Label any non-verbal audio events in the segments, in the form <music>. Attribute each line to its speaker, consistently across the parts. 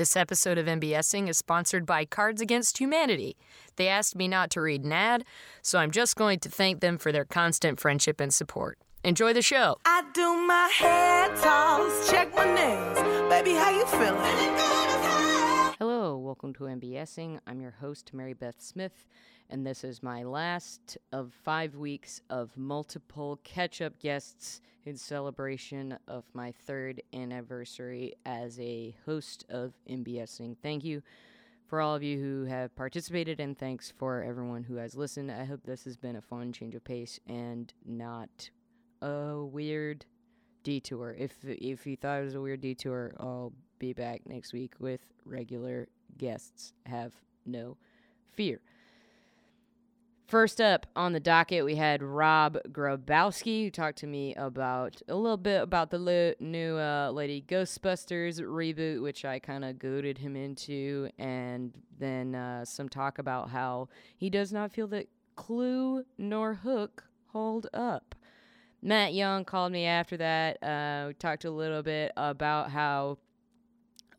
Speaker 1: This episode of MBSing is sponsored by Cards Against Humanity. They asked me not to read an ad, so I'm just going to thank them for their constant friendship and support. Enjoy the show.
Speaker 2: I do my hair toss, check my nails. Baby, how you feeling?
Speaker 1: Welcome to MBSing. I'm your host, Mary Beth Smith, and this is my last of five weeks of multiple catch up guests in celebration of my third anniversary as a host of MBSing. Thank you for all of you who have participated, and thanks for everyone who has listened. I hope this has been a fun change of pace and not a weird detour. If if you thought it was a weird detour, I'll be back next week with regular guests. Have no fear. First up on the docket, we had Rob Grabowski, who talked to me about a little bit about the li- new uh, Lady Ghostbusters reboot, which I kind of goaded him into, and then uh, some talk about how he does not feel that Clue nor Hook hold up. Matt Young called me after that. Uh, we talked a little bit about how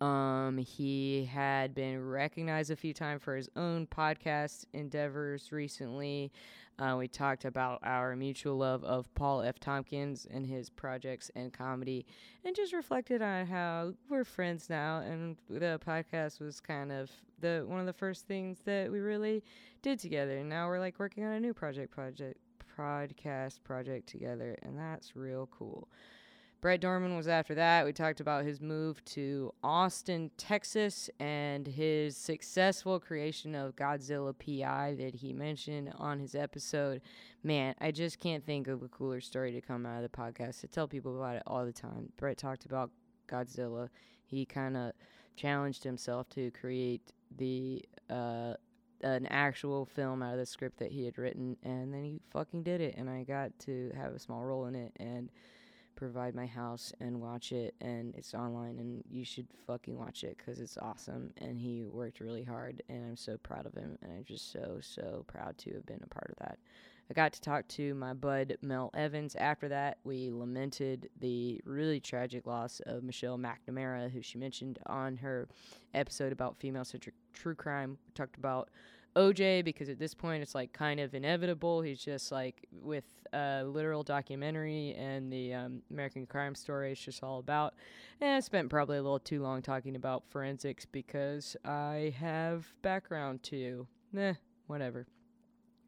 Speaker 1: um, he had been recognized a few times for his own podcast endeavors recently. Uh, we talked about our mutual love of Paul F. Tompkins and his projects and comedy, and just reflected on how we're friends now. And the podcast was kind of the one of the first things that we really did together. And now we're like working on a new project, project, podcast project together, and that's real cool. Bret Dorman was after that. We talked about his move to Austin, Texas, and his successful creation of Godzilla PI that he mentioned on his episode. Man, I just can't think of a cooler story to come out of the podcast. I tell people about it all the time. Bret talked about Godzilla. He kind of challenged himself to create the uh, an actual film out of the script that he had written, and then he fucking did it, and I got to have a small role in it, and provide my house and watch it and it's online and you should fucking watch it because it's awesome and he worked really hard and i'm so proud of him and i'm just so so proud to have been a part of that. I got to talk to my bud mel evans. After that we lamented the really tragic loss of michelle mcnamara who she mentioned on her episode about female centric true crime. We talked about OJ because at this point it's like kind of inevitable. He's just like with a literal documentary and the um, American Crime Story. Just all about. And I spent probably a little too long talking about forensics because I have background too. Eh, whatever.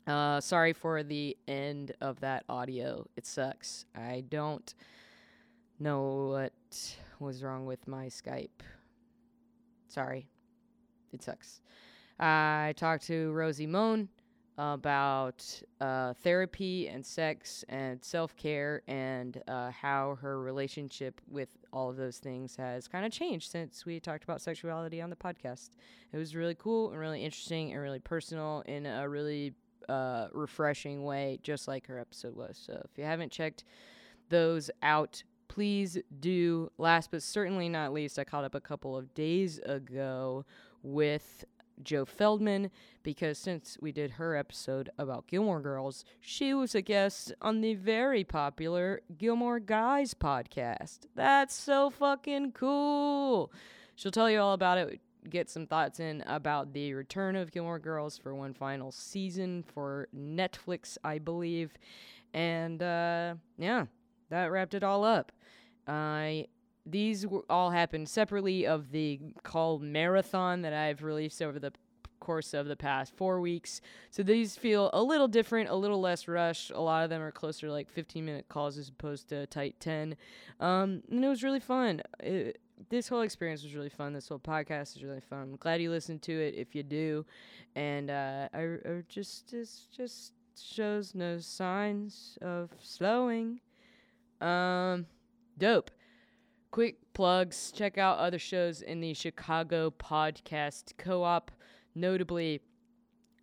Speaker 1: Uh, sorry for the end of that audio. It sucks. I don't know what was wrong with my Skype. Sorry. It sucks. I talked to Rosie Moan about uh, therapy and sex and self care and uh, how her relationship with all of those things has kind of changed since we talked about sexuality on the podcast. It was really cool and really interesting and really personal in a really uh, refreshing way, just like her episode was. So if you haven't checked those out, please do. Last but certainly not least, I caught up a couple of days ago with Jo Feldman because since we did her episode about Gilmore Girls, she was a guest on the very popular Gilmore Guys podcast. That's so fucking cool. She'll tell you all about it. Get some thoughts in about the return of Gilmore Girls for one final season for Netflix, I believe. And uh, yeah, that wrapped it all up. I these all happened separately of the call marathon that I've released over the course of the past four weeks. So these feel a little different, a little less rushed. A lot of them are closer like 15 minute calls as opposed to tight 10. Um, and it was really fun. It, this whole experience was really fun. This whole podcast is really fun. I'm glad you listened to it if you do. And uh, I, I just, just, just shows no signs of slowing. Um, dope quick plugs. Check out other shows in the chicago podcast co-op notably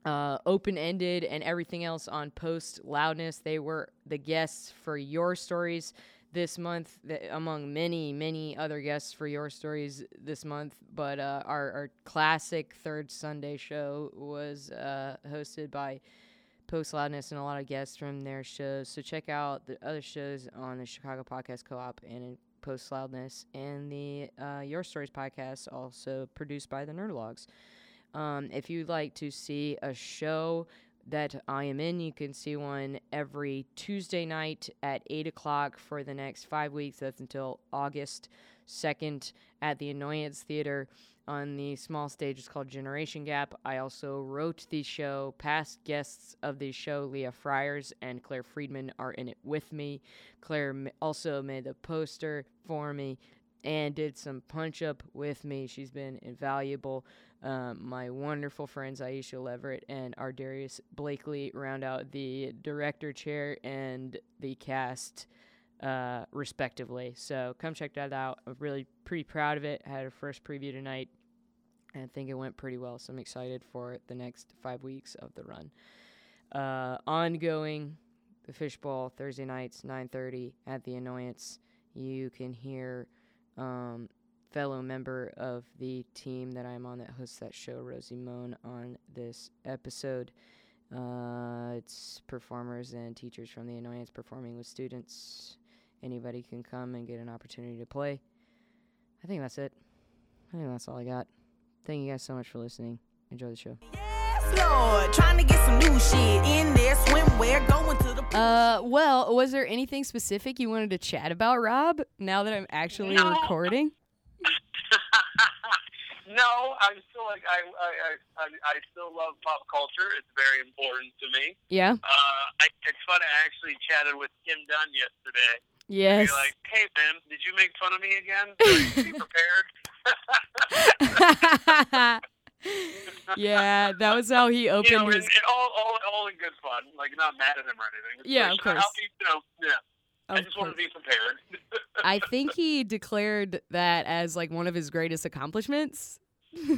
Speaker 1: uh, open ended and everything else on post loudness. They were the guests for your stories this month th- among many many other guests for your stories this month. But uh, our, our classic third sunday show was uh, hosted by Post Loudness and a lot of guests from their shows. So check out the other shows on the Chicago Podcast Co-op and Post Loudness, and the uh, Your Stories podcast, also produced by the Nerdlogues. Um, if you'd like to see a show that I am in, you can see one every Tuesday night at 8 o'clock for the next five weeks. That's until August 2nd at the Annoyance Theater on the small stage. It's called Generation Gap. I also wrote the show. Past guests of the show, Leah Friars and Claire Friedman, are in it with me. Claire also made the poster for me and did some punch up with me. She's been invaluable. Um, my wonderful friends Aisha Leverett and Ardarius Blakely round out the director chair and the cast uh, respectively. So come check that out. I'm really pretty proud of it. I had a first preview tonight, and I think it went pretty well. So I'm excited for the next five weeks of the run. Uh, ongoing, the Fishbowl Thursday nights, 9:30 at the Annoyance. You can hear um, fellow member of the team that I'm on that hosts that show, Rosie Moan, on this episode. Uh, it's performers and teachers from the Annoyance performing with students anybody can come and get an opportunity to play. I think that's it. I think that's all I got. Thank you guys so much for listening. Enjoy the show.
Speaker 2: Yes, Lord. Trying to get some new shit in there. Swimwear. Going to the.
Speaker 1: Uh, well, was there anything specific you wanted to chat about, Rob? Now that I'm actually
Speaker 3: No.
Speaker 1: recording. <laughs>
Speaker 3: no, I'm still like I, I I I I still love pop culture. It's very important to me.
Speaker 1: Yeah.
Speaker 3: Uh, I, it's funny. I actually chatted with Kim Dunn yesterday.
Speaker 1: Yes.
Speaker 3: You're like, hey man, did you make fun of me again? Are you <laughs> prepared? <laughs>
Speaker 1: yeah, that was how he opened
Speaker 3: you know,
Speaker 1: his.
Speaker 3: and all, all, all in good fun. Like, not mad at him or anything. It's
Speaker 1: Yeah, of course.
Speaker 3: You know, yeah. I
Speaker 1: of
Speaker 3: just want to be prepared. <laughs>
Speaker 1: I think he declared that as like one of his greatest accomplishments. <laughs> the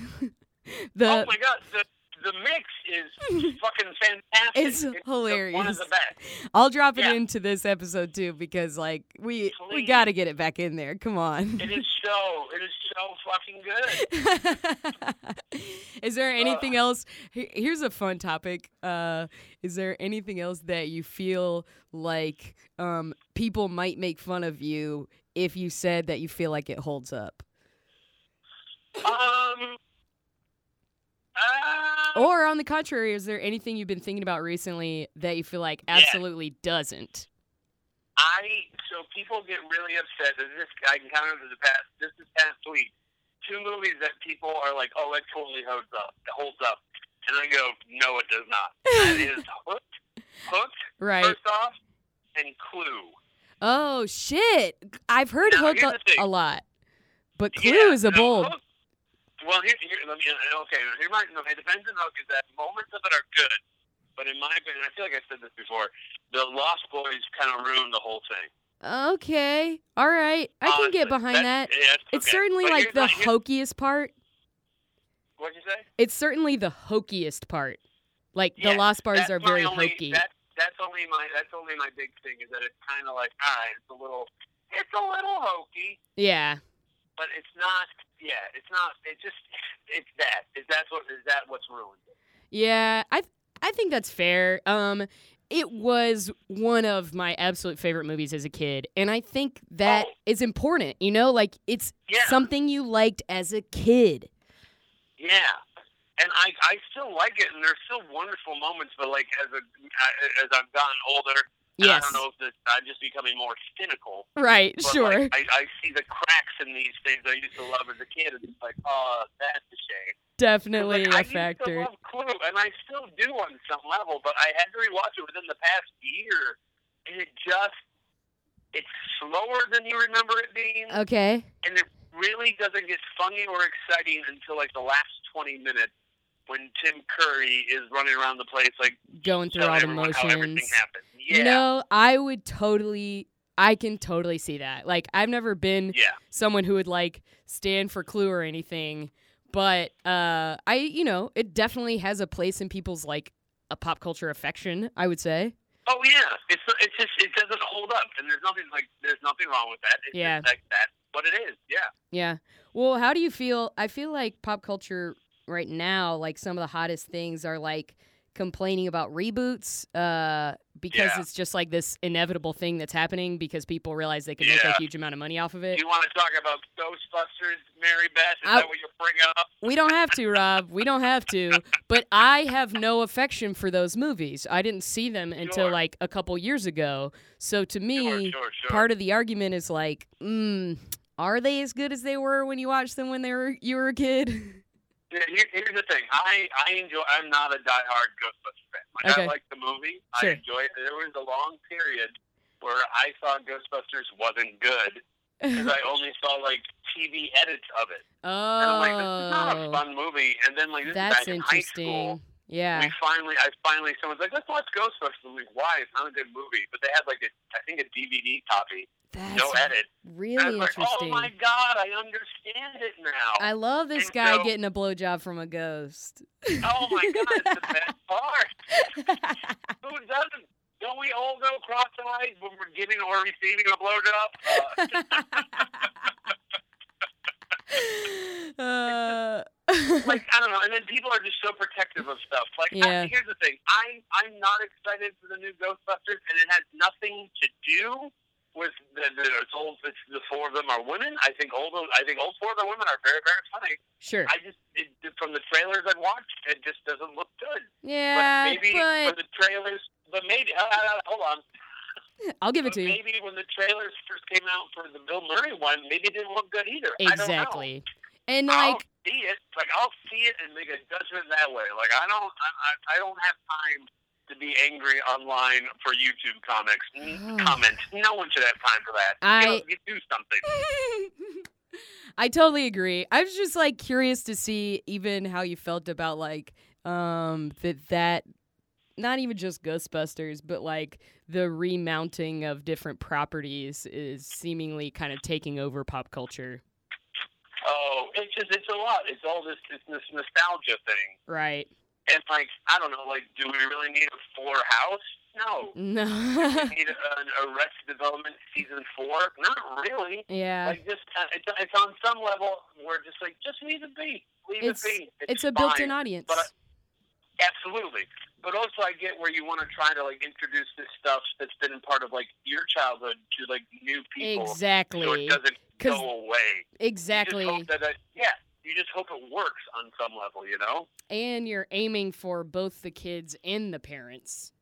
Speaker 3: oh my god, the the mix is <laughs> fucking fantastic.
Speaker 1: It's
Speaker 3: one
Speaker 1: hilarious.
Speaker 3: of the best.
Speaker 1: I'll drop it
Speaker 3: Yeah.
Speaker 1: into this episode too because like we we got to get it back in there. Come on.
Speaker 3: It is so. It is so fucking good. <laughs>
Speaker 1: is there anything else? Here's a fun topic. Uh, is there anything else that you feel like um, people might make fun of you if you said that you feel like it holds up?
Speaker 3: Um. Uh,
Speaker 1: Or on the contrary, is there anything you've been thinking about recently that you feel like
Speaker 3: Yeah.
Speaker 1: absolutely doesn't?
Speaker 3: I so people get really upset. that this I encountered in the past. This is past week. Two movies that people are like, "Oh, it totally holds up." It holds up, and I go, "No, it does not." <laughs> That is Hooked. Hooked.
Speaker 1: Right.
Speaker 3: First off, and Clue.
Speaker 1: Oh shit! I've heard
Speaker 3: Now,
Speaker 1: Hook a, a lot, but Clue
Speaker 3: Yeah,
Speaker 1: is a bold.
Speaker 3: Hook- well, here, here, let me. Okay, here might. It depends on Hook. Is that moments of it are good, but in my opinion, I feel like I said this before. The Lost Boys kind of ruined the whole thing.
Speaker 1: Okay, all right, I can get behind that.
Speaker 3: that's- yeah,
Speaker 1: It's
Speaker 3: okay.
Speaker 1: certainly
Speaker 3: But
Speaker 1: like the
Speaker 3: here's-
Speaker 1: hokiest part.
Speaker 3: What'd you say?
Speaker 1: It's certainly the hokiest part. Like the Lost Boys
Speaker 3: That's
Speaker 1: are very
Speaker 3: only,
Speaker 1: hokey.
Speaker 3: That, that's only my. That's only my big thing is that it's kind of like, all right, it's a little, it's a little hokey,
Speaker 1: yeah,
Speaker 3: but it's not. Yeah, it's not. It just, it's that. Is that what? Is that what's ruined? it?
Speaker 1: yeah. I I think that's fair. Um, it was one of my absolute favorite movies as a kid, and I think that
Speaker 3: Oh.
Speaker 1: is important. You know, like it's
Speaker 3: Yeah.
Speaker 1: something you liked as a kid.
Speaker 3: Yeah, and I I still like it, and there's still wonderful moments. But like as a as I've gotten older, and I don't know if this, I'm just becoming more cynical.
Speaker 1: Right. Sure.
Speaker 3: like, I, I see the cracks in these things I used to love as a kid, and it's like, oh, that's a shame.
Speaker 1: Definitely
Speaker 3: like,
Speaker 1: a
Speaker 3: I used to
Speaker 1: factor.
Speaker 3: love Clue, and I still do on some level, but I had to rewatch it within the past year, and it just it's slower than you remember it being,
Speaker 1: Okay.
Speaker 3: and it really doesn't get funny or exciting until like the last twenty minutes when Tim Curry is running around the place like
Speaker 1: Going through all the
Speaker 3: everyone how everything
Speaker 1: motions.
Speaker 3: Yeah,
Speaker 1: You know, I would totally I can totally see that. Like I've never been
Speaker 3: yeah,
Speaker 1: someone who would like stand for Clue or anything, but uh I you know, it definitely has a place in people's like a pop culture affection, I would say.
Speaker 3: Oh yeah, it's it's just it doesn't hold up, and there's nothing like there's nothing wrong with that. It's
Speaker 1: Yeah.
Speaker 3: like that's what it is. Yeah.
Speaker 1: Yeah. Well, how do you feel? I feel like pop culture right now, like some of the hottest things are like complaining about reboots uh, because
Speaker 3: Yeah.
Speaker 1: it's just like this inevitable thing that's happening because people realize they can make a huge amount of money off of it.
Speaker 3: You want to talk about Ghostbusters, Mary Beth? Is
Speaker 1: I-
Speaker 3: that what you're bringing up?
Speaker 1: We don't have to, Rob. We don't have to. But I have no affection for those movies. I didn't see them until
Speaker 3: Sure.
Speaker 1: like a couple years ago. So to me,
Speaker 3: sure, sure.
Speaker 1: part of the argument is like, mm, are they as good as they were when you watched them when they were you were a kid? <laughs>
Speaker 3: Yeah, here, here's the thing. I I enjoy. I'm not a diehard Ghostbusters fan. Like
Speaker 1: Okay.
Speaker 3: I like the movie.
Speaker 1: Sure.
Speaker 3: I enjoy it. There was a long period where I thought Ghostbusters wasn't good because I <laughs> only saw like TV edits of it. And I'm like, this is not a
Speaker 1: oh,
Speaker 3: fun movie. And then like this
Speaker 1: that's
Speaker 3: is back in high school.
Speaker 1: Yeah.
Speaker 3: We finally, I finally, someone's like, let's watch Ghostbusters. I'm like, why? It's not a good movie. But they had like a, I think a DVD copy,
Speaker 1: That's
Speaker 3: no edit.
Speaker 1: really
Speaker 3: like,
Speaker 1: interesting.
Speaker 3: oh my god, I understand it now.
Speaker 1: I love this
Speaker 3: And
Speaker 1: guy
Speaker 3: so-
Speaker 1: getting a blowjob from a ghost.
Speaker 3: oh my god, it's the best <laughs> part. Who doesn't? Don't we all go cross-eyed when we're giving or receiving a blowjob? Uh, <laughs>
Speaker 1: uh,
Speaker 3: like I don't know, and then people are just so protective of stuff. Like
Speaker 1: Yeah.
Speaker 3: I, here's the thing, I'm I'm not excited for the new Ghostbusters, and it has nothing to do with the, the it's all it's, the four of them are women. I think all those I think all four of the women are very very funny.
Speaker 1: sure.
Speaker 3: I just it, from the trailers I've watched, it just doesn't look good.
Speaker 1: yeah,
Speaker 3: but maybe
Speaker 1: but
Speaker 3: when the trailers, but maybe uh, uh, hold on. <laughs>
Speaker 1: I'll give it
Speaker 3: But
Speaker 1: to you.
Speaker 3: maybe when the trailers first came out for the Bill Murray one, maybe it didn't look good either. I don't know.
Speaker 1: Exactly. And
Speaker 3: I'll
Speaker 1: like,
Speaker 3: see it, like I'll see it and make a judgment that way. Like I don't, I, I don't have time to be angry online for YouTube comics
Speaker 1: Oh.
Speaker 3: comments. No one should have time for that.
Speaker 1: I-
Speaker 3: you, know, do something. <laughs>
Speaker 1: I totally agree. I was just like curious to see even how you felt about like um that that not even just Ghostbusters, but like the remounting of different properties is seemingly kind of taking over pop culture.
Speaker 3: Oh, it's just it's a lot. It's all this it's this nostalgia thing,
Speaker 1: Right.
Speaker 3: And like I don't know, like do we really need a Fuller House? No.
Speaker 1: No.
Speaker 3: we <laughs> need an Arrested Development season four? Not really.
Speaker 1: yeah.
Speaker 3: Like just uh, it's, it's on some level we're just like just leave it be, leave
Speaker 1: It's-
Speaker 3: it be.
Speaker 1: It's a
Speaker 3: fine.
Speaker 1: built-in audience.
Speaker 3: but I- Absolutely. But also, I get where you want to try to like introduce this stuff that's been part of like your childhood to like new people,
Speaker 1: Exactly.
Speaker 3: so it doesn't go away.
Speaker 1: Exactly.
Speaker 3: that it, yeah, you just hope it works on some level, you know?
Speaker 1: and you're aiming for both the kids and the parents.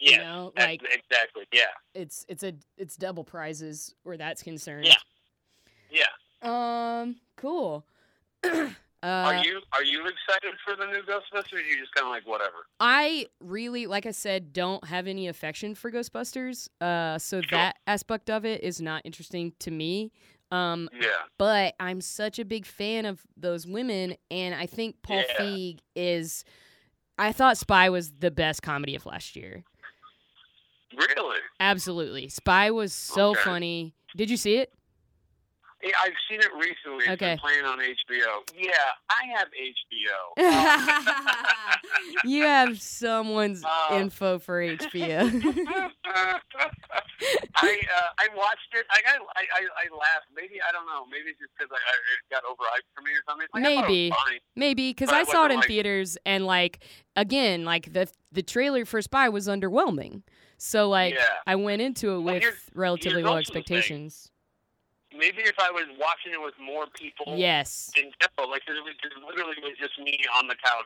Speaker 3: Yeah,
Speaker 1: You know, like
Speaker 3: exactly. Yeah,
Speaker 1: it's it's a it's double prizes where that's concerned.
Speaker 3: Yeah. yeah.
Speaker 1: Um, cool. <clears throat> uh,
Speaker 3: are you are you excited for the new Ghostbusters? Or are you just kind of like whatever?
Speaker 1: I really, like I said, don't have any affection for Ghostbusters. Uh, so that aspect of it is not interesting to me. Um,
Speaker 3: Yeah.
Speaker 1: but I'm such a big fan of those women, and I think Paul
Speaker 3: Yeah.
Speaker 1: Feig is. I thought Spy was the best comedy of last year.
Speaker 3: Really?
Speaker 1: Absolutely, Spy was so
Speaker 3: Okay.
Speaker 1: funny. Did you see it?
Speaker 3: Yeah, I've seen it recently. It's
Speaker 1: Okay.
Speaker 3: been playing on HBO. Yeah, I have HBO. <laughs> <laughs>
Speaker 1: you have someone's
Speaker 3: Uh,
Speaker 1: info for HBO. <laughs>
Speaker 3: I uh, I watched it. I got I, I I laughed. Maybe I don't know. Maybe it's just because I, I it got overhyped for me or something. Like, I thought it was
Speaker 1: Maybe. Maybe because
Speaker 3: But
Speaker 1: I saw it in
Speaker 3: like-
Speaker 1: theaters and like again like the the trailer for Spy was underwhelming. So like
Speaker 3: Yeah.
Speaker 1: I went into it
Speaker 3: Well,
Speaker 1: with
Speaker 3: here's-
Speaker 1: relatively
Speaker 3: here's
Speaker 1: low
Speaker 3: also the thing.
Speaker 1: expectations.
Speaker 3: Maybe if I was watching it with more people.
Speaker 1: Yes,
Speaker 3: In general, like it, was, literally was just me on the couch.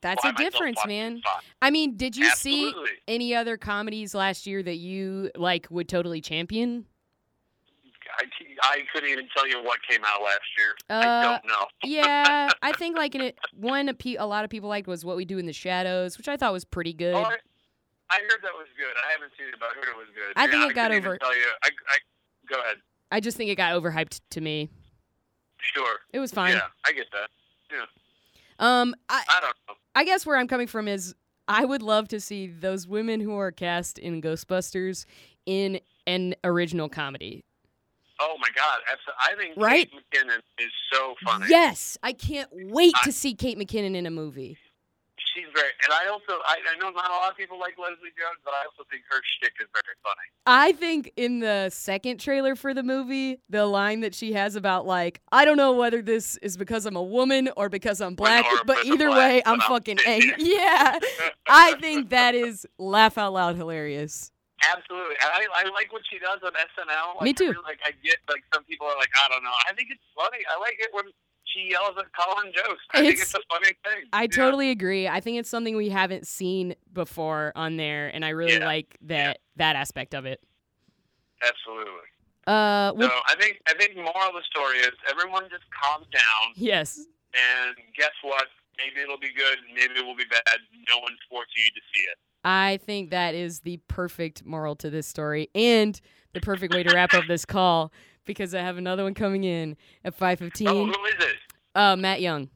Speaker 1: that's a difference, man. I mean, did you see any other comedies last year that you like would totally champion?
Speaker 3: I, I couldn't even tell you what came out last year. I
Speaker 1: Uh,
Speaker 3: don't know. <laughs>
Speaker 1: yeah, I think like in it, one a, pe- a lot of people liked was What We Do in the Shadows, which I thought was pretty good.
Speaker 3: Oh, I, I heard that was good. I haven't seen it, but I heard it was good.
Speaker 1: I
Speaker 3: Yeah,
Speaker 1: think it got over-
Speaker 3: Tell you. I, I, go ahead.
Speaker 1: I just think it got overhyped to me.
Speaker 3: Sure.
Speaker 1: It was fine.
Speaker 3: Yeah, I get that. Yeah.
Speaker 1: Um, I
Speaker 3: I don't know.
Speaker 1: I guess where I'm coming from is I would love to see those women who are cast in Ghostbusters in an original comedy.
Speaker 3: Oh my God! I think
Speaker 1: Right?
Speaker 3: Kate McKinnon is so funny.
Speaker 1: Yes, I can't wait
Speaker 3: I-
Speaker 1: to see Kate McKinnon in a movie.
Speaker 3: She's very, and I also, I, I know not a lot of people like Leslie Jones, but I also think her shtick is very funny.
Speaker 1: I think in the second trailer for the movie, the line that she has about like, I don't know whether this is because I'm a woman or because I'm black, but either
Speaker 3: black,
Speaker 1: way, I'm
Speaker 3: I'm
Speaker 1: fucking
Speaker 3: big."
Speaker 1: angry. <laughs> Yeah, I think that is laugh out loud hilarious.
Speaker 3: Absolutely, and I, I like what she does on SNL. Like,
Speaker 1: Me too.
Speaker 3: I really, like I get like some people are like, I don't know. I think it's funny. I like it when she yells at Colin Jost. I think
Speaker 1: It's-
Speaker 3: it's a funny thing.
Speaker 1: I
Speaker 3: Yeah.
Speaker 1: totally agree. I think it's something we haven't seen before on there, and I really
Speaker 3: Yeah,
Speaker 1: like that that aspect of it.
Speaker 3: absolutely.
Speaker 1: Uh, well,
Speaker 3: So I think I think moral of the story is everyone just calm down
Speaker 1: yes,
Speaker 3: and guess what? Maybe it'll be good. Maybe it will be bad. No one's forcing you to see it.
Speaker 1: I think that is the perfect moral to this story and the perfect way to wrap up this <laughs> call because I have another one coming in at five fifteen.
Speaker 3: Oh,
Speaker 1: 5:15.
Speaker 3: who is it?
Speaker 1: Uh, Matt Young.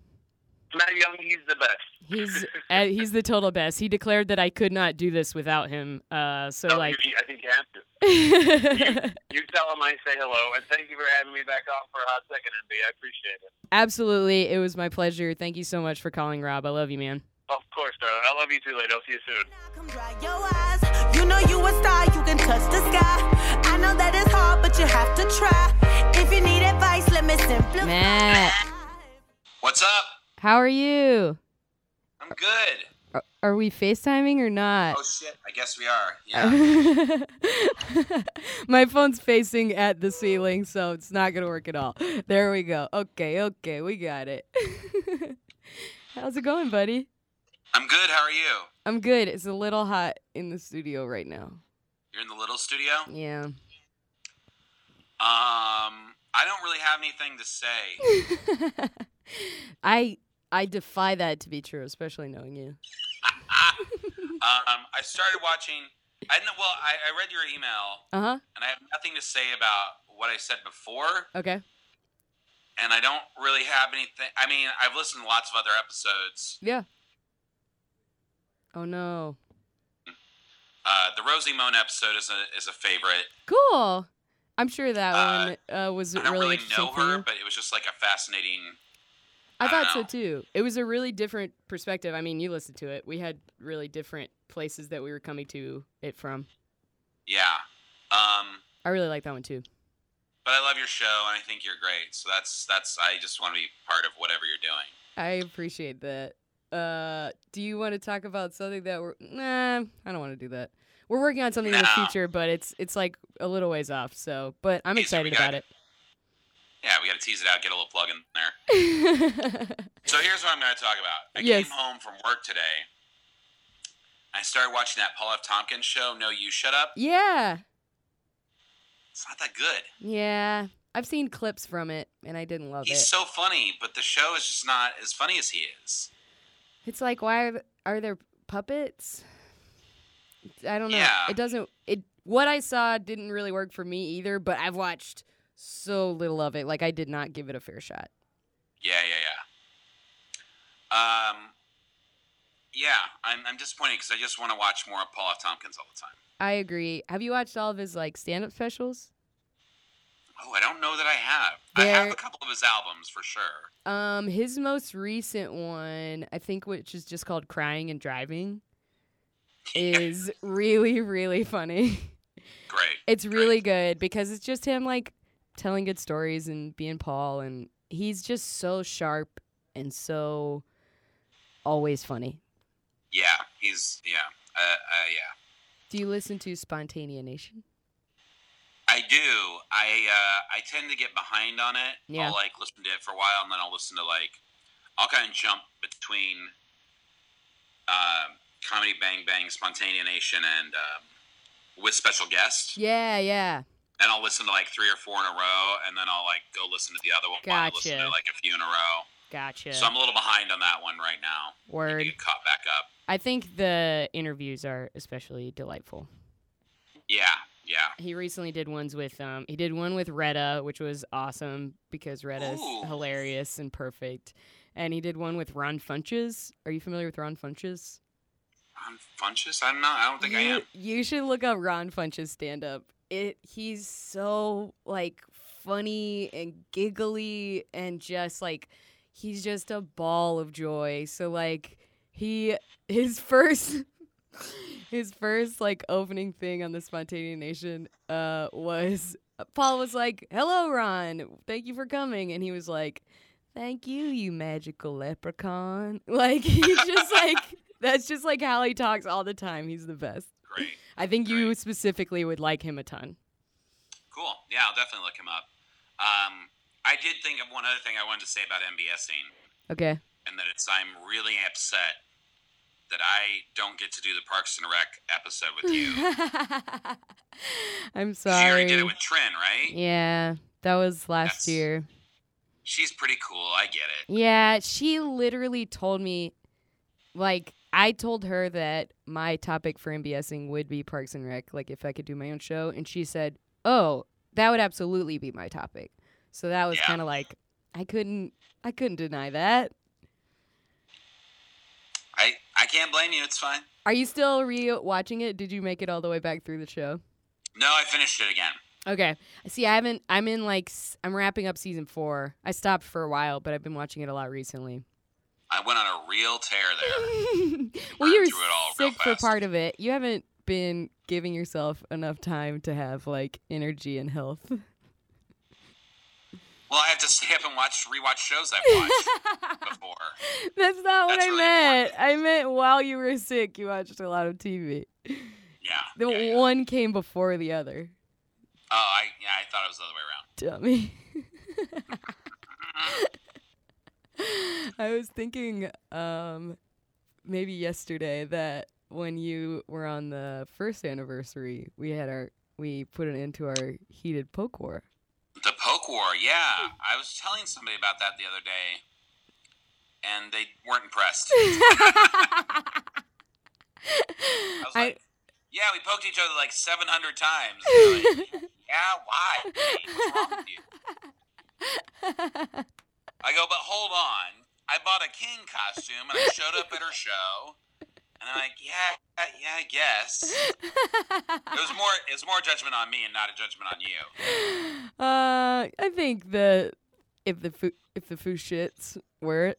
Speaker 3: Matt Young. He's the best.
Speaker 1: He's <laughs> uh, he's the total best. He declared that I could not do this without him. Uh, so
Speaker 3: No,
Speaker 1: like,
Speaker 3: you- I think you have to. <laughs> You tell him I say hello, and thank you for having me back on for a hot second, MB. I appreciate it.
Speaker 1: absolutely, it was my pleasure. Thank you so much for calling, Rob. I love you, man.
Speaker 3: Of course, darling. I love you too, lady. I'll see you soon.
Speaker 2: Come dry your eyes. You know you a star, you can touch the sky. I know that it's hard, but you have to try. If you need advice, let me simplify.
Speaker 1: Matt,
Speaker 4: What's up?
Speaker 1: how are you?
Speaker 4: I'm good.
Speaker 1: Are, are we FaceTiming or not?
Speaker 4: Oh shit, I guess we are. <laughs> Yeah.
Speaker 1: My phone's facing at the ceiling, so it's not gonna work at all. There we go. Okay, okay, we got it. <laughs> How's it going, buddy?
Speaker 4: I'm good. How are you?
Speaker 1: I'm good. It's a little hot in the studio right now.
Speaker 4: You're in the little studio?
Speaker 1: Yeah.
Speaker 4: Um, I don't really have anything to say. <laughs>
Speaker 1: I I defy that to be true, especially knowing you. <laughs>
Speaker 4: um, I started watching. I know. Well, I, I read your email,
Speaker 1: Uh huh.
Speaker 4: and I have nothing to say about what I said before,
Speaker 1: Okay.
Speaker 4: and I don't really have anything. I mean, I've listened to lots of other episodes.
Speaker 1: Yeah. Oh no.
Speaker 4: Uh, the Rosie Moan episode is a is a favorite.
Speaker 1: Cool. I'm sure that
Speaker 4: Uh,
Speaker 1: one uh, was
Speaker 4: I don't
Speaker 1: really,
Speaker 4: really know her, but it was just like a fascinating.
Speaker 1: I
Speaker 4: I
Speaker 1: thought so too. It was a really different perspective. I mean, you listened to it. We had really different places that we were coming to it from.
Speaker 4: Yeah. Um,
Speaker 1: I really like that one too.
Speaker 4: but I love your show, and I think you're great. So that's that's. I just want to be part of whatever you're doing.
Speaker 1: I appreciate that. Uh, do you want to talk about something that we're? Nah, I don't want to do that. We're working on something in the future, but it's it's like a little ways off. So, but I'm
Speaker 4: so we
Speaker 1: excited about it.
Speaker 4: Yeah, we got to tease it out, get a little plug in there. <laughs> So here's what I'm going to talk about. I
Speaker 1: Yes.
Speaker 4: came home from work today. I started watching that Paul F. Tompkins show, No You Shut Up.
Speaker 1: yeah,
Speaker 4: It's not that good.
Speaker 1: yeah. I've seen clips from it, and I didn't love
Speaker 4: He's
Speaker 1: it.
Speaker 4: He's so funny, but the show is just not as funny as he is.
Speaker 1: It's like why are there puppets? I don't know.
Speaker 4: Yeah.
Speaker 1: It doesn't. It what I saw didn't really work for me either. But I've watched so little of it. Like I did not give it a fair shot.
Speaker 4: Yeah, yeah, yeah. Um, yeah, I'm, I'm disappointed because I just want to watch more of Paul F. Tompkins all the time.
Speaker 1: I agree. Have you watched all of his like stand up specials?
Speaker 4: Oh, I don't know that I have. I have a couple of his albums for sure.
Speaker 1: Um, his most recent one, I think, which is just called "Crying and Driving," is really, really funny. <laughs>
Speaker 4: Great.
Speaker 1: It's really good because it's just him like telling good stories and being Paul, and he's just so sharp and so always funny.
Speaker 4: Yeah, he's yeah, uh, uh, yeah.
Speaker 1: Do you listen to Spontaneanation?
Speaker 4: I do. I uh, I tend to get behind on it.
Speaker 1: Yeah.
Speaker 4: I'll like listen to it for a while, and then I'll listen to like I'll kind of jump between uh, comedy Bang Bang, Spontaneanation, and um, with special guests,
Speaker 1: Yeah, yeah.
Speaker 4: and I'll listen to like three or four in a row, and then I'll like go listen to the other one. while I listen
Speaker 1: Gotcha.
Speaker 4: to like a few in a row.
Speaker 1: Gotcha.
Speaker 4: So I'm a little behind on that one right now.
Speaker 1: Word.
Speaker 4: get caught back up.
Speaker 1: I think the interviews are especially delightful.
Speaker 4: Yeah, yeah.
Speaker 1: He recently did ones with um he did one with Retta, which was awesome because Retta's
Speaker 4: Ooh.
Speaker 1: hilarious and perfect. And he did one with Ron Funches. Are you familiar with Ron Funches?
Speaker 4: Ron Funches? I'm not. I don't think I
Speaker 1: you,
Speaker 4: am.
Speaker 1: you should look up Ron Funches stand up. It he's so like funny and giggly and just like he's just a ball of joy. So like he his first <laughs> his first like opening thing on the Spontaneanation uh was Paul was like, "Hello, Ron. Thank you for coming," and he was like, "Thank you, you magical leprechaun." <laughs> Like he just like that's just like how he talks all the time. He's the best.
Speaker 4: Great.
Speaker 1: I think you specifically would like him a ton.
Speaker 4: Cool. Yeah, I'll definitely look him up. Um, I did think of one other thing I wanted to say about MBSing,
Speaker 1: Okay.
Speaker 4: and that it's I'm really upset that I don't get to do the Parks and Rec episode with you. <laughs>
Speaker 1: I'm sorry.
Speaker 4: already did it with Trin, right?
Speaker 1: yeah, that was last
Speaker 4: That's-
Speaker 1: year.
Speaker 4: She's pretty cool. I get it.
Speaker 1: Yeah, she literally told me, like, I told her that my topic for MBSing would be Parks and Rec, like, if I could do my own show. And she said, oh, that would absolutely be my topic. So that was
Speaker 4: Yeah.
Speaker 1: kind of like, I couldn't, I couldn't deny that.
Speaker 4: I I can't blame you. It's fine.
Speaker 1: Are you still re-watching it? Did you make it all the way back through the show?
Speaker 4: No, I finished it again.
Speaker 1: Okay. See, I haven't. I'm in like. I'm wrapping up season four. I stopped for a while, but I've been watching it a lot recently.
Speaker 4: I went on a real tear there. <laughs>
Speaker 1: well, you were sick for part of it. You haven't been giving yourself enough time to have like energy and health.
Speaker 4: Well, I have to stay up and watch rewatch shows I've watched <laughs> before.
Speaker 1: That's not what
Speaker 4: That's
Speaker 1: I
Speaker 4: really
Speaker 1: meant. I meant while you were sick, you watched a lot of TV.
Speaker 4: Yeah.
Speaker 1: The
Speaker 4: yeah, yeah.
Speaker 1: one came before the other.
Speaker 4: Oh, I yeah, I thought it was the other way around.
Speaker 1: Dummy. <laughs> <laughs> I was thinking um maybe yesterday that when you were on the first anniversary, we had our we put an end to our heated poke war.
Speaker 4: The Poke War, yeah. I was telling somebody about that the other day, and they weren't impressed. <laughs> I was
Speaker 1: I-
Speaker 4: like, "Yeah, we poked each other like 700 times." Like, <laughs> yeah, why? Hey, what's wrong with you? I go, but hold on. I bought a king costume and I showed up at her show, and I'm like, "Yeah, yeah, I guess." It was more, it was more judgment on me and not a judgment on you.
Speaker 1: uh, I think that if the foo- if the foo shits were it,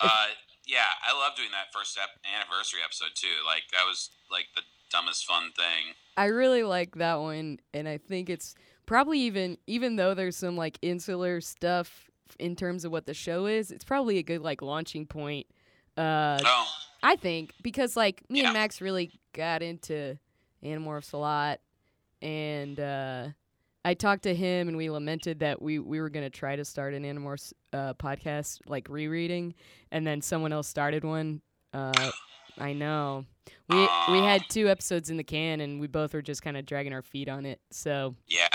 Speaker 4: Uh, yeah, I love doing that first ep- anniversary episode too. Like that was like the dumbest fun thing.
Speaker 1: I really like that one, and I think it's probably even even though there's some like insular stuff in terms of what the show is, it's probably a good like launching point. Uh,
Speaker 4: Oh,
Speaker 1: I think because like me
Speaker 4: Yeah.
Speaker 1: and Max really got into Animorphs a lot, and uh, I talked to him and we lamented that we we were gonna try to start an Animorphs uh, podcast like rereading, and then someone else started one. Uh, I know we we had two episodes in the can, and we both were just kind of dragging our feet on it. So
Speaker 4: yeah.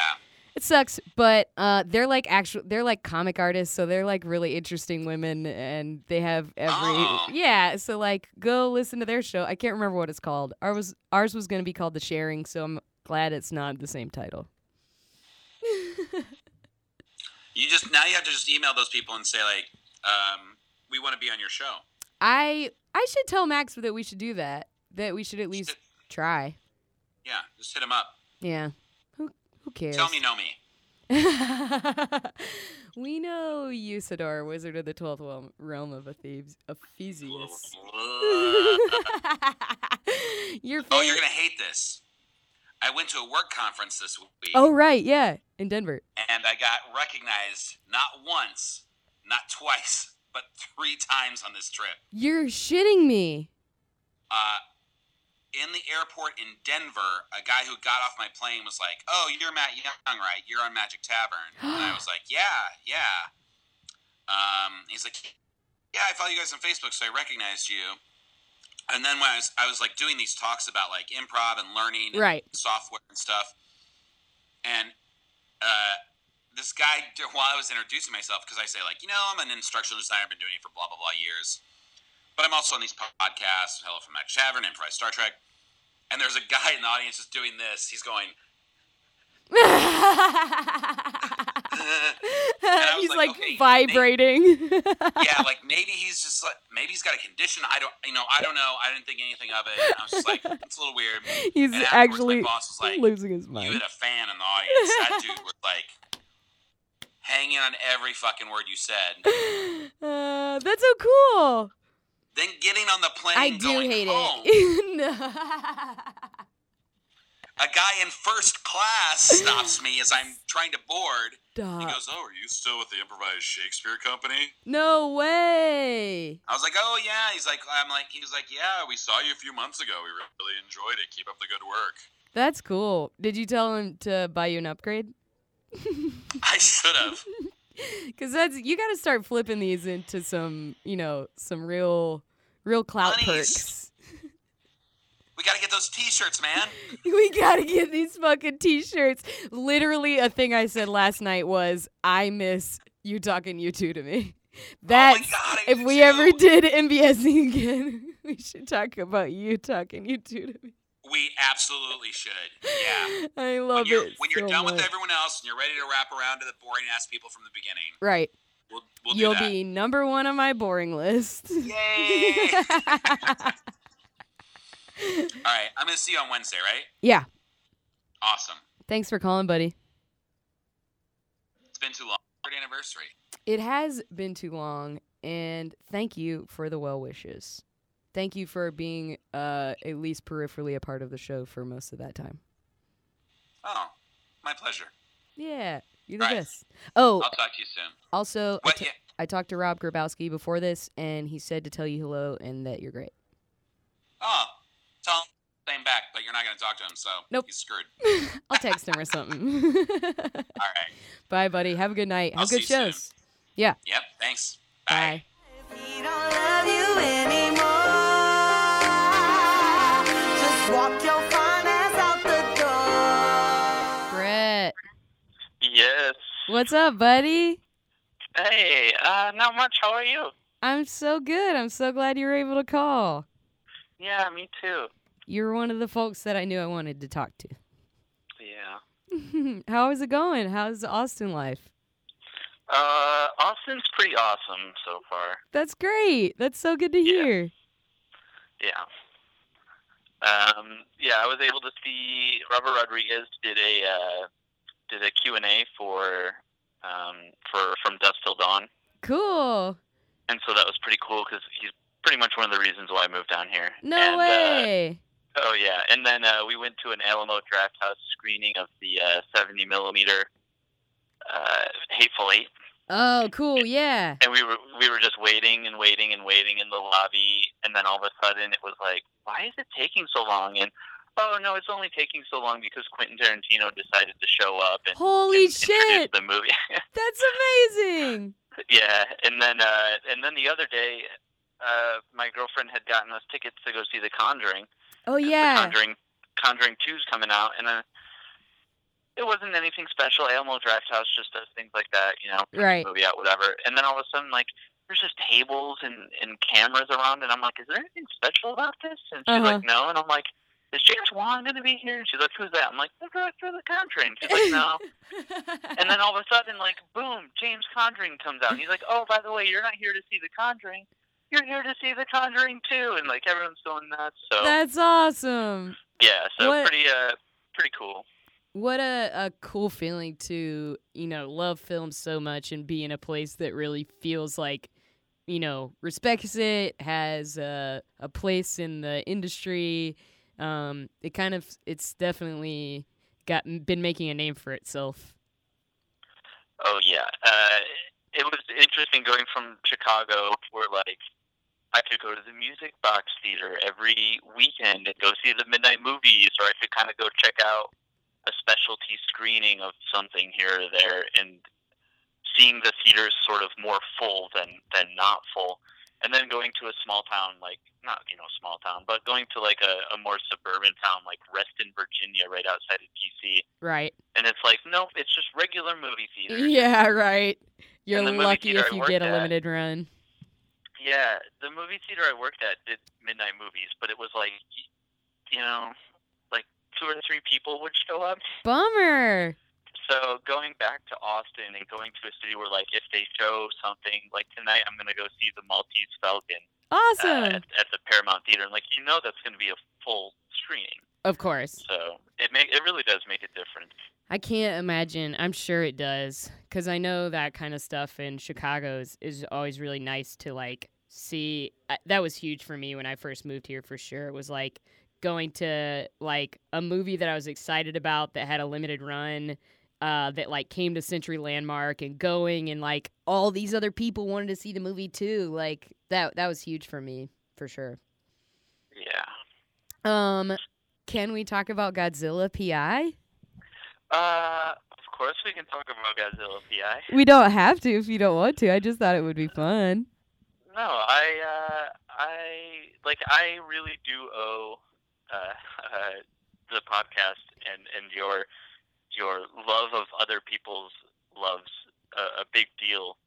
Speaker 1: It sucks, but uh, they're like actual. They're like comic artists, so they're like really interesting women, and they have every
Speaker 4: Oh.
Speaker 1: yeah. So like, go listen to their show. I can't remember what it's called. Ours was ours was gonna be called The Sharing, so I'm glad it's not the same title. <laughs>
Speaker 4: You just now you have to just email those people and say like, um, we want to be on your show.
Speaker 1: I I should tell Max that we should do that. That we should at least
Speaker 4: Just-
Speaker 1: try.
Speaker 4: Yeah, just hit them up.
Speaker 1: Yeah. Cares?
Speaker 4: Tell me, know me. <laughs>
Speaker 1: we know Usidore, wizard of the twelfth realm, of Ephes- Ephesius. <laughs> Your
Speaker 4: Oh, you're gonna hate this. I went to a work conference this week,
Speaker 1: Oh right, yeah, in Denver.
Speaker 4: and I got recognized not once, not twice, <laughs> but three times on this trip.
Speaker 1: You're shitting me.
Speaker 4: Uh, in the airport in Denver, a guy who got off my plane was like, "Oh, you're Matt Young, right? You're on Magic Tavern." <gasps> and I was like, "Yeah, yeah." Um, he's like, "Yeah, I follow you guys on Facebook, so I recognized you." And then when I was, I was like doing these talks about like improv and learning and
Speaker 1: Right.
Speaker 4: software and stuff, and uh, this guy, <laughs> while I was introducing myself, because I say like, you know, I'm an instructional designer, I've been doing it for blah blah blah years, but I'm also on these podcasts, Hello from Magic Tavern, Improv Star Trek, and there's a guy in the audience just doing this. He's going,
Speaker 1: He's
Speaker 4: like,
Speaker 1: like,
Speaker 4: okay,
Speaker 1: vibrating. <laughs>
Speaker 4: yeah, like maybe he's just like maybe he's got a condition. I don't, you know, I don't know. I didn't think anything of it. And I was just like, it's a little weird.
Speaker 1: He's actually
Speaker 4: like,
Speaker 1: losing his mind.
Speaker 4: You had a fan in the audience. That dude was like hanging on every fucking word you said. <laughs>
Speaker 1: Uh, that's so cool.
Speaker 4: Then getting on the plane
Speaker 1: I
Speaker 4: and
Speaker 1: do
Speaker 4: going
Speaker 1: hate
Speaker 4: home.
Speaker 1: it. <laughs> No.
Speaker 4: A guy in first class stops me as I'm trying to board. He goes, "Oh, are you still with the Improvised Shakespeare Company?"
Speaker 1: No way.
Speaker 4: I was like, "Oh yeah." He's like, "I'm like," he was like, "Yeah, we saw you a few months ago. We really enjoyed it. Keep up the good work."
Speaker 1: That's cool. Did you tell him to buy you an upgrade? <laughs>
Speaker 4: I should have. <laughs>
Speaker 1: Because that's you got to start flipping these into some, you know, some real, real clout
Speaker 4: Honeys.
Speaker 1: perks.
Speaker 4: We gotta get those T-shirts, man. <laughs>
Speaker 1: we gotta get these fucking t-shirts. Literally, a thing I said last night was, "I miss you talking you two to me."
Speaker 4: Oh That's Oh
Speaker 1: if we
Speaker 4: too.
Speaker 1: ever did MBSing <laughs> again, we should talk about you talking you two to me.
Speaker 4: We absolutely should. Yeah. <laughs>
Speaker 1: I love
Speaker 4: you're
Speaker 1: it.
Speaker 4: when you're done with everyone else and you're ready to wrap around to the boring ass people from the beginning,
Speaker 1: right,
Speaker 4: we'll we'll
Speaker 1: you'll be number one on my boring list.
Speaker 4: Yay! <laughs> All right, I'm gonna see you on Wednesday, right?
Speaker 1: yeah.
Speaker 4: Awesome.
Speaker 1: Thanks for calling, buddy.
Speaker 4: It's been too long. Third anniversary.
Speaker 1: It has been too long, and thank you for the well wishes. Thank you for being uh, at least peripherally a part of the show for most of that time.
Speaker 4: Oh, my pleasure.
Speaker 1: Yeah, you're the
Speaker 4: Right.
Speaker 1: best. Oh,
Speaker 4: I'll talk to you soon.
Speaker 1: also, I,
Speaker 4: What?
Speaker 1: ta-
Speaker 4: Yeah.
Speaker 1: I talked to Rob Grabowski before this, and he said to tell you hello and that you're great.
Speaker 4: Oh, tell him same back, but you're not gonna talk to him, so
Speaker 1: Nope.
Speaker 4: he's screwed. <laughs>
Speaker 1: I'll text him or something. <laughs>
Speaker 4: All right.
Speaker 1: Bye, buddy. Have a good night. Have
Speaker 4: I'll
Speaker 1: good
Speaker 4: see you soon.
Speaker 1: shows. Yeah.
Speaker 4: Yep. Thanks.
Speaker 1: Bye.
Speaker 2: He don't love you anymore. Just walk
Speaker 5: Yes.
Speaker 1: what's up, buddy?
Speaker 5: Hey, uh, not much. How are you?
Speaker 1: I'm so good. I'm so glad you were able to call.
Speaker 5: Yeah, me too.
Speaker 1: You're one of the folks that I knew I wanted to talk to.
Speaker 5: Yeah. <laughs>
Speaker 1: How is it going? How's Austin life?
Speaker 5: Uh, Austin's pretty awesome so far.
Speaker 1: That's great. That's so good to
Speaker 5: Yeah.
Speaker 1: hear.
Speaker 5: Yeah. Um, yeah, I was able to see Robert Rodriguez did a uh, did a Q and A for um, for from Dusk Till Dawn,
Speaker 1: Cool.
Speaker 5: and so that was pretty cool because he's pretty much one of the reasons why I moved down here.
Speaker 1: No
Speaker 5: and, Uh,
Speaker 1: way.
Speaker 5: oh yeah, and then uh, we went to an Alamo Draft House screening of the uh, 70 millimeter uh, Hateful Eight.
Speaker 1: oh, cool. Yeah.
Speaker 5: and we were we were just waiting and waiting and waiting in the lobby, and then all of a sudden it was like, why is it taking so long? And oh no, it's only taking so long because Quentin Tarantino decided to show up and
Speaker 1: Holy
Speaker 5: and introduce
Speaker 1: shit.
Speaker 5: the movie. <laughs>
Speaker 1: That's amazing.
Speaker 5: yeah, and then uh, and then the other day, uh, my girlfriend had gotten us tickets to go see The Conjuring.
Speaker 1: Oh yeah.
Speaker 5: The Conjuring Conjuring Two's coming out, and uh, it wasn't anything special. Alamo Draft House just does things like that, you know,
Speaker 1: Right.
Speaker 5: movie out, whatever. And then all of a sudden, like, there's just tables and, and cameras around, and I'm like, is there anything special about this? And she's
Speaker 1: Uh-huh.
Speaker 5: like, no. And I'm like, is James Wan going to be here? And she's like, who's that? I'm like, the director of The Conjuring. She's like, no. <laughs> and then all of a sudden, like, boom, James Conjuring comes out. And he's like, oh, by the way, you're not here to see The Conjuring. You're here to see The Conjuring too, and like everyone's going nuts. So
Speaker 1: That's awesome.
Speaker 5: yeah, so
Speaker 1: What-
Speaker 5: pretty uh pretty cool.
Speaker 1: What a, a cool feeling to, you know, love film so much and be in a place that really feels like, you know, respects it, has a, a place in the industry. Um, it kind of, it's definitely got been making a name for itself.
Speaker 5: Oh yeah, uh, it was interesting going from Chicago, where like I could go to the Music Box Theater every weekend and go see the midnight movies, or I could kind of go check out a specialty screening of something here or there, and seeing the theaters sort of more full than than not full. And then going to a small town like not you know small town, but going to like a, a more suburban town like Reston, Virginia, right outside of DC,
Speaker 1: Right.
Speaker 5: and it's like nope, it's just regular movie theater
Speaker 1: Yeah, right. You're lucky if you get a
Speaker 5: at-
Speaker 1: limited run.
Speaker 5: Yeah, the movie theater I worked at did midnight movies, but it was like, you know, like two or three people would show up.
Speaker 1: Bummer.
Speaker 5: So going back to Austin and going to a city where, like, if they show something like tonight, I'm gonna go see the Maltese Falcon
Speaker 1: Awesome.
Speaker 5: uh, at, at the Paramount Theater, and like you know that's gonna be a full screening.
Speaker 1: of course.
Speaker 5: So it make it really does make a difference.
Speaker 1: I can't imagine. I'm sure it does. Because I know that kind of stuff in Chicago is, is always really nice to, like, See, I, that was huge for me when I first moved here for sure. It was like going to like a movie that I was excited about that had a limited run uh, that like came to Century Landmark and going and like all these other people wanted to see the movie too. Like that that was huge for me for sure.
Speaker 5: Yeah.
Speaker 1: Um, can we talk about Godzilla PI?
Speaker 5: Uh, of course we can talk about Godzilla PI.
Speaker 1: We don't have to if you don't want to. I just thought it would be fun.
Speaker 5: No, I uh, I like I really do owe uh, <laughs> uh, the podcast and and your your love of other people's loves a, a big deal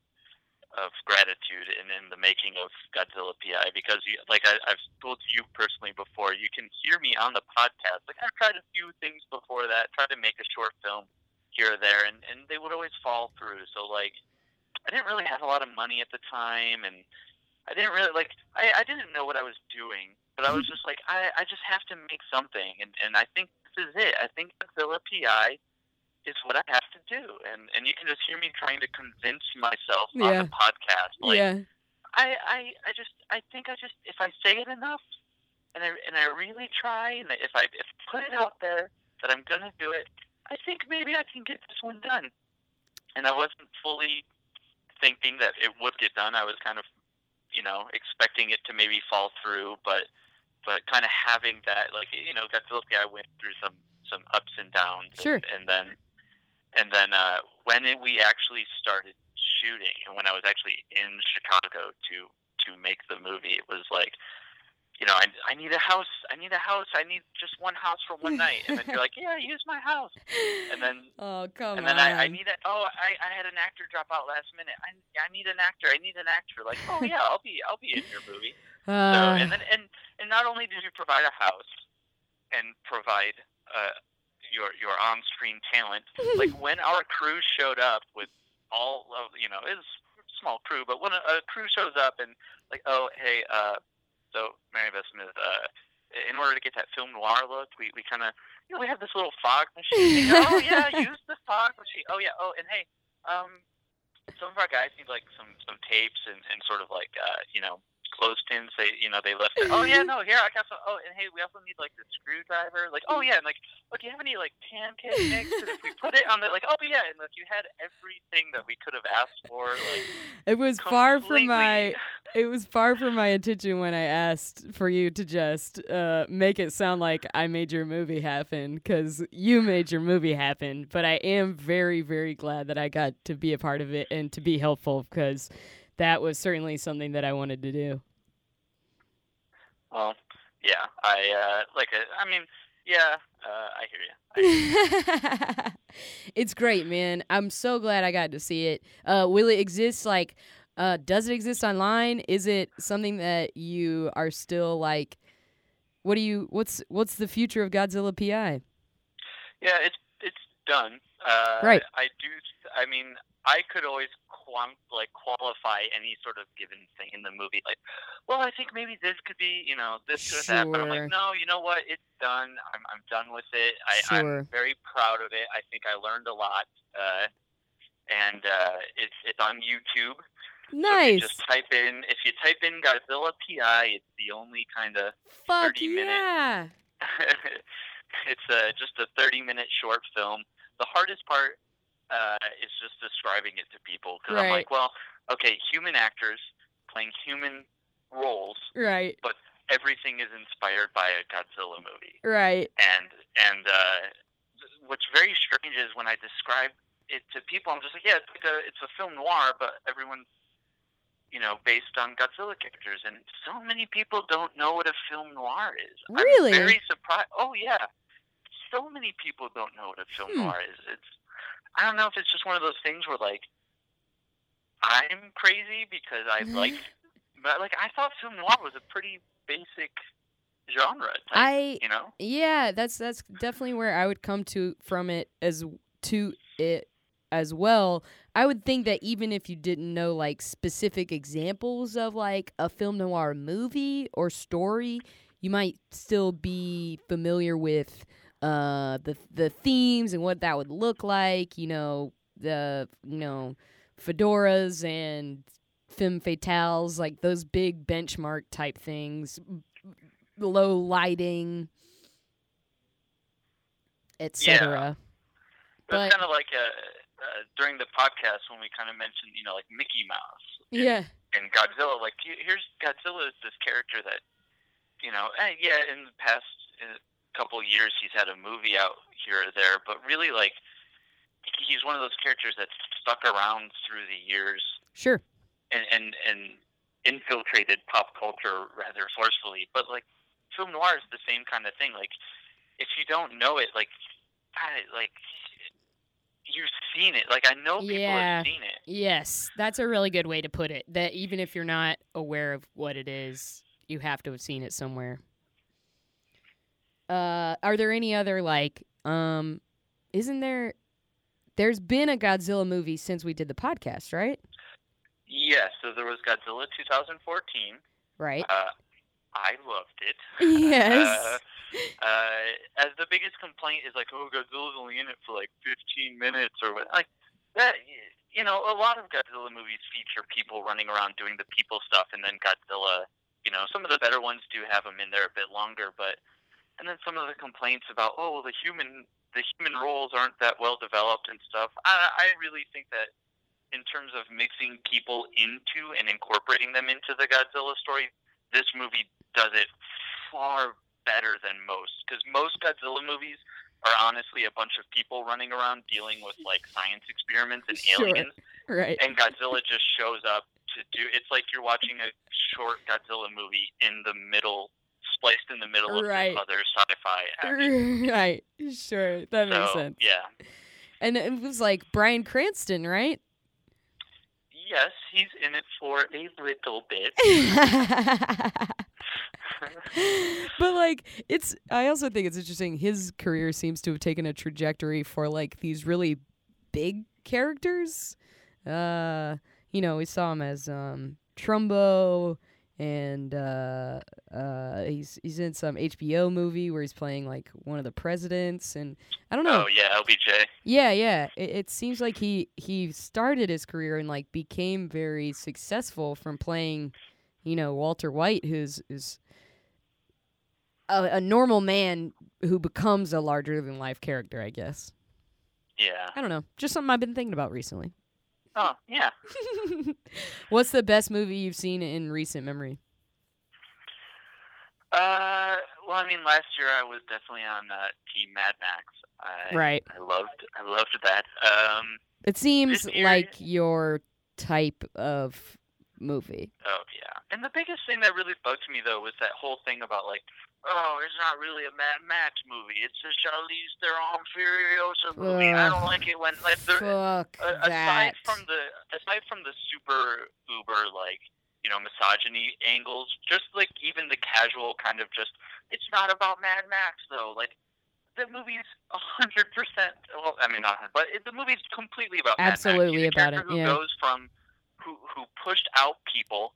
Speaker 5: of gratitude in, in the making of Godzilla PI because you like I, I've told you personally before you can hear me on the podcast. Like I've tried a few things before that tried to make a short film here or there and, and they would always fall through. So like I didn't really have a lot of money at the time and I didn't really like I, I didn't know what I was doing but I was mm-hmm. just like I, I just have to make something and, and I think this is it. I think Godzilla PI is what I have to do, and and you can just hear me trying to convince myself on
Speaker 1: Yeah.
Speaker 5: the podcast. Like,
Speaker 1: yeah.
Speaker 5: I, I I just I think I just if I say it enough, and I and I really try, and if I if I put it out there that I'm gonna do it, I think maybe I can get this one done. And I wasn't fully thinking that it would get done. I was kind of, you know, expecting it to maybe fall through, but but kind of having that like you know, Godzilla I went through some some ups and downs,
Speaker 1: Sure.
Speaker 5: and, and then and then uh, when it, we actually started shooting, and when I was actually in Chicago to to make the movie, it was like, you know, I, I need a house, I need a house, I need just one house for one night, and then you're like, yeah, use my house, and then <laughs>
Speaker 1: oh come
Speaker 5: and then
Speaker 1: on.
Speaker 5: I, I need a oh I, I had an actor drop out last minute. I, I need an actor. I need an actor. Like oh yeah, I'll be I'll be in your movie. <sighs> So
Speaker 1: Uh,
Speaker 5: and then and and not only did you provide a house and provide uh, your your on screen talent, <laughs> like when our crew showed up with all of you know it was small crew, but when a, a crew shows up and like oh hey uh so Mary Beth Smith uh in order to get that film noir look, we, we kind of, you know, we have this little fog machine. oh yeah, <laughs> use the fog machine. Oh yeah. Oh, and hey, um, some of our guys need like some some tapes and, and sort of like uh, you know clothespins. They you know they left. It. Oh yeah, no, here I got some. Oh, and hey, we also need like the screwdriver. Like oh yeah, and like look, you have any like pancake mix? and if we put it on the like oh yeah, and like you had everything that we could have asked for. Like
Speaker 1: it was far from my it was far from my intention when I asked for you to just uh, make it sound like I made your movie happen because you made your movie happen. But I am very, very glad that I got to be a part of it and to be helpful because that was certainly something that I wanted to do.
Speaker 5: Well, yeah, I uh, like. uh, I mean, yeah, uh, I hear you. I hear you. <laughs>
Speaker 1: it's great, man. I'm so glad I got to see it. Uh, will it exist? Like, uh, does it exist online? Is it something that you are still like? What do you? What's what's the future of Godzilla PI?
Speaker 5: Yeah, it's it's done. Uh,
Speaker 1: Right.
Speaker 5: I do. I mean, I could always quant like qualify any sort of given thing in the movie. Like, well, I think maybe this could be, you know, this could have that. But I'm like, no, you know what? It's done. I'm I'm done with it. I,
Speaker 1: Sure.
Speaker 5: I'm very proud of it. I think I learned a lot. Uh, and uh, it's it's on YouTube. So you
Speaker 1: Nice.
Speaker 5: just type in if you type in Godzilla PI, it's the only kind of 30 minute-
Speaker 1: yeah. <laughs>
Speaker 5: it's a, just a 30 minute short film. The hardest part uh, is just describing it to people because I'm like, well, okay, human actors playing human roles,
Speaker 1: Right.
Speaker 5: But everything is inspired by a Godzilla movie.
Speaker 1: Right.
Speaker 5: And and uh, what's very strange is when I describe it to people, I'm just like, yeah, it's like a it's a film noir, but everyone's you know based on Godzilla characters, and so many people don't know what a film noir is.
Speaker 1: Really?
Speaker 5: I'm very surprised. Oh yeah, so many people don't know what a film
Speaker 1: Hmm.
Speaker 5: noir is. It's I don't know if it's just one of those things where like I'm crazy because I mm-hmm. like, but like I thought film noir was a pretty basic genre. Type,
Speaker 1: I
Speaker 5: you know.
Speaker 1: Yeah, that's that's definitely where I would come to from it as to it as well. I would think that even if you didn't know like specific examples of like a film noir movie or story, you might still be familiar with uh the the themes and what that would look like, you know, the you know, fedoras and femme fatales, like those big benchmark type things, low lighting, etc.
Speaker 5: But
Speaker 1: But-
Speaker 5: it's kind of like uh, uh, during the podcast when we kind of mentioned, you know, like Mickey Mouse and,
Speaker 1: Yeah,
Speaker 5: and Godzilla. Like here's Godzilla is this character that, you know, eh, yeah, in the past couple of years he's had a movie out here or there, but really like he's one of those characters that stuck around through the years
Speaker 1: sure.
Speaker 5: and and and infiltrated pop culture rather forcefully. But like film noir is the same kind of thing. Like if you don't know it, like I like you've seen it. Like I know people
Speaker 1: Yeah.
Speaker 5: have seen it.
Speaker 1: Yes, that's a really good way to put it. That even if you're not aware of what it is, you have to have seen it somewhere. Uh, are there any other like um isn't there there's been a Godzilla movie since we did the podcast, right?
Speaker 5: Yes. So there was Godzilla 2014.
Speaker 1: Right.
Speaker 5: Uh, I loved it. <laughs> <laughs>
Speaker 1: yes.
Speaker 5: Uh, uh, as the biggest complaint is like, oh, Godzilla's only in it for like 15 minutes or what. Like that, you know, a lot of Godzilla movies feature people running around doing the people stuff, and then Godzilla. You know, some of the better ones do have them in there a bit longer, but and then some of the complaints about, oh, well, the human the human roles aren't that well developed and stuff. I, I really think that in terms of mixing people into and incorporating them into the Godzilla story, this movie does it far better than most because most Godzilla movies are honestly a bunch of people running around dealing with like science experiments and
Speaker 1: Sure.
Speaker 5: aliens
Speaker 1: right.
Speaker 5: and Godzilla just shows up to do it's like you're watching a short Godzilla movie in the middle spliced in the middle of
Speaker 1: Right.
Speaker 5: this other sci-fi action. <laughs>
Speaker 1: right. Sure. That makes
Speaker 5: so,
Speaker 1: sense.
Speaker 5: Yeah.
Speaker 1: And it was like Bryan Cranston, right?
Speaker 5: Yes, he's in it for a little bit. <laughs>
Speaker 1: but like it's I also think it's interesting his career seems to have taken a trajectory for like these really big characters. Uh you know, we saw him as um Trumbo and uh uh he's he's in some HBO movie where he's playing like one of the presidents and I don't know.
Speaker 5: Oh yeah, LBJ.
Speaker 1: Yeah, yeah. It, it seems like he he started his career and like became very successful from playing, you know, Walter White, who's who's a, a normal man who becomes a larger than life character. I guess.
Speaker 5: Yeah.
Speaker 1: I don't know. Just something I've been thinking about recently.
Speaker 5: Oh yeah. <laughs>
Speaker 1: What's the best movie you've seen in recent memory?
Speaker 5: Uh, well, I mean, last year I was definitely on uh, Team Mad Max. I,
Speaker 1: Right.
Speaker 5: I loved, I loved that. Um,
Speaker 1: It seems
Speaker 5: year-
Speaker 1: like your type of movie.
Speaker 5: oh yeah. And the biggest thing that really bugged me though was that whole thing about like, oh, it's not really a Mad Max movie. It's a Charlize Theron Furiosa movie. I don't like it when like there,
Speaker 1: Fuck that.
Speaker 5: aside from the aside from the super uber like you know misogyny angles just like even the casual kind of just it's not about mad max though like the movie's a hundred percent well i mean not but it, the movie's completely about Mad Max.
Speaker 1: Absolutely about it,
Speaker 5: who
Speaker 1: yeah.
Speaker 5: goes from who who pushed out people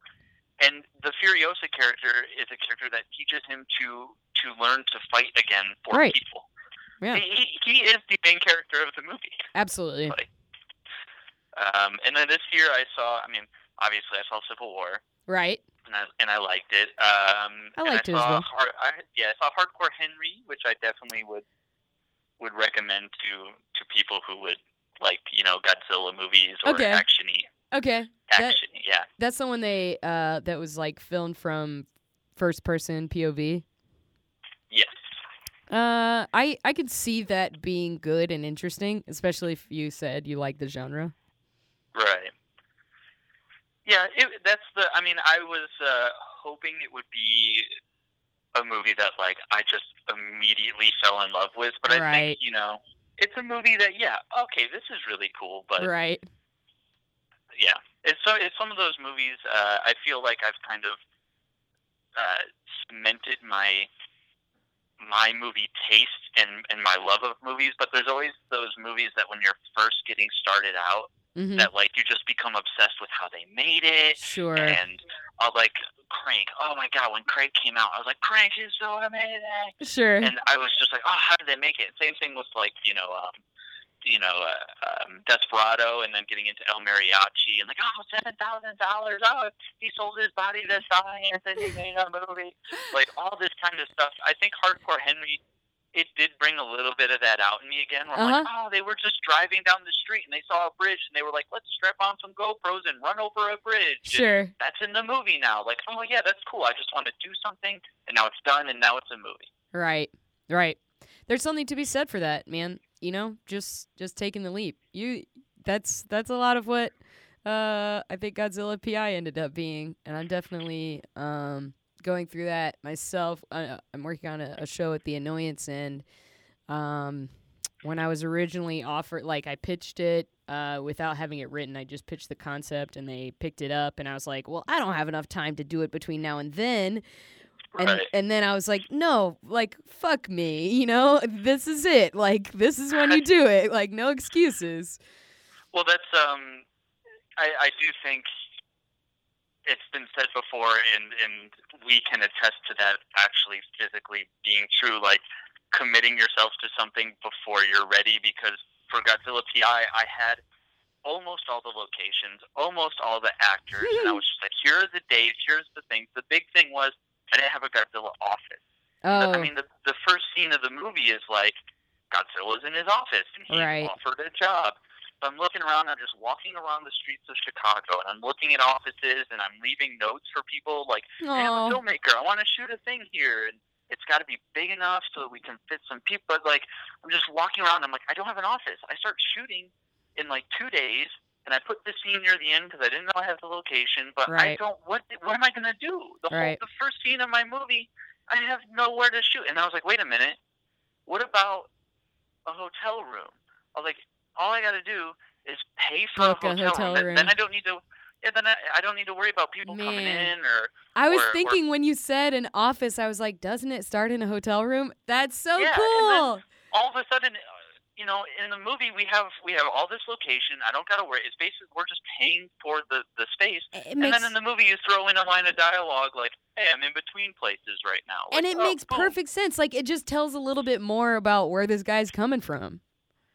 Speaker 5: and the Furiosa character is a character that teaches him to to learn to fight again for
Speaker 1: Right.
Speaker 5: people.
Speaker 1: Yeah.
Speaker 5: He, he is the main character of the movie.
Speaker 1: Absolutely.
Speaker 5: Like, um, and then this year I saw, I mean, obviously I saw Civil War,
Speaker 1: Right.
Speaker 5: and I and I liked it. Um,
Speaker 1: I liked it
Speaker 5: I
Speaker 1: as
Speaker 5: saw
Speaker 1: well.
Speaker 5: Hard, I, yeah, I saw Hardcore Henry, which I definitely would would recommend to to people who would like you know Godzilla movies or
Speaker 1: Okay.
Speaker 5: actiony
Speaker 1: Okay. That-
Speaker 5: action. yeah,
Speaker 1: That's the one they uh that was like filmed from first person POV.
Speaker 5: yes,
Speaker 1: Uh I I could see that being good and interesting, especially if you said you like the genre.
Speaker 5: right. Yeah, it, that's the. I mean, I was uh, hoping it would be a movie that like I just immediately fell in love with, but I
Speaker 1: Right.
Speaker 5: think you know it's a movie that yeah, okay, this is really cool, but
Speaker 1: right.
Speaker 5: Yeah, it's so it's some of those movies. Uh, I feel like I've kind of uh, cemented my my movie taste and and my love of movies. But there's always those movies that when you're first getting started out,
Speaker 1: Mhm.
Speaker 5: that like you just become obsessed with how they made it.
Speaker 1: Sure.
Speaker 5: And uh, like Crank, oh my god, when Crank came out, I was like, Crank is so amazing
Speaker 1: Sure.
Speaker 5: and I was just like, oh, how did they make it? Same thing with like you know, um, you know, uh, um, Desperado, and then getting into El Mariachi, and like, oh, seven thousand dollars. Oh, he sold his body to science, and he made a movie. <laughs> Like all this kind of stuff. I think Hardcore Henry it did bring a little bit of that out in me again. Where I'm like,
Speaker 1: Uh-huh.
Speaker 5: oh, they were just driving down the street and they saw a bridge and they were like, let's strap on some GoPros and run over a bridge. And
Speaker 1: Sure.
Speaker 5: That's in the movie now. Like, oh yeah, that's cool. I just want to do something, and now it's done, and now it's a movie.
Speaker 1: Right. Right. There's something to be said for that, man. You know, just just taking the leap. You that's that's a lot of what uh I think Godzilla PI ended up being, and I'm definitely um going through that myself. I'm working on a, a show at the Annoyance, and um when I was originally offered, like I pitched it uh, without having it written. I just pitched the concept, and they picked it up, and I was like, well, I don't have enough time to do it between now and then and
Speaker 5: Right.
Speaker 1: and then I was like, no, like fuck me, <laughs> you know, this is it. Like this is when you <laughs> do it. Like no excuses.
Speaker 5: Well, that's um, I, I do think it's been said before, and and we can attest to that actually physically being true. Like committing yourself to something before you're ready. Because for Godzilla PI, I had almost all the locations, almost all the actors, and I <laughs> was just like, here are the dates, here's the things. The big thing was I didn't have a Godzilla office.
Speaker 1: Oh,
Speaker 5: I mean, the the first scene of the movie is like Godzilla's in his office and he's
Speaker 1: Right.
Speaker 5: offered a job. So I'm looking around. I'm just walking around the streets of Chicago, and I'm looking at offices, and I'm leaving notes for people like, "Hey, I'm a filmmaker. I want to shoot a thing here, and it's got to be big enough so that we can fit some people." But like, I'm just walking around. I'm like, I don't have an office. I start shooting in like two days, and I put the scene near the end because I didn't know I had the location. But I don't. What What am I gonna do? The
Speaker 1: Right.
Speaker 5: whole the first scene of my movie, I have nowhere to shoot. And I was like, wait a minute. What about a hotel room? I was like, all I got to do is pay for
Speaker 1: Book a
Speaker 5: a hotel,
Speaker 1: hotel
Speaker 5: room.
Speaker 1: room.
Speaker 5: Then, I don't need to. Yeah, then I, I don't need to worry about people coming in or
Speaker 1: I was
Speaker 5: or- or-
Speaker 1: thinking when you said an office, I was like, doesn't it start in a hotel room? That's so
Speaker 5: Yeah,
Speaker 1: cool.
Speaker 5: all of a sudden, you know, in the movie we have we have all this location. I don't got to worry. It's basically we're just paying for the the space. And then in the movie you throw in a line of dialogue like, "Hey, I'm in between places right now,"
Speaker 1: and it
Speaker 5: oh,
Speaker 1: makes
Speaker 5: boom.
Speaker 1: perfect sense. Like it just tells a little bit more about where this guy's coming from.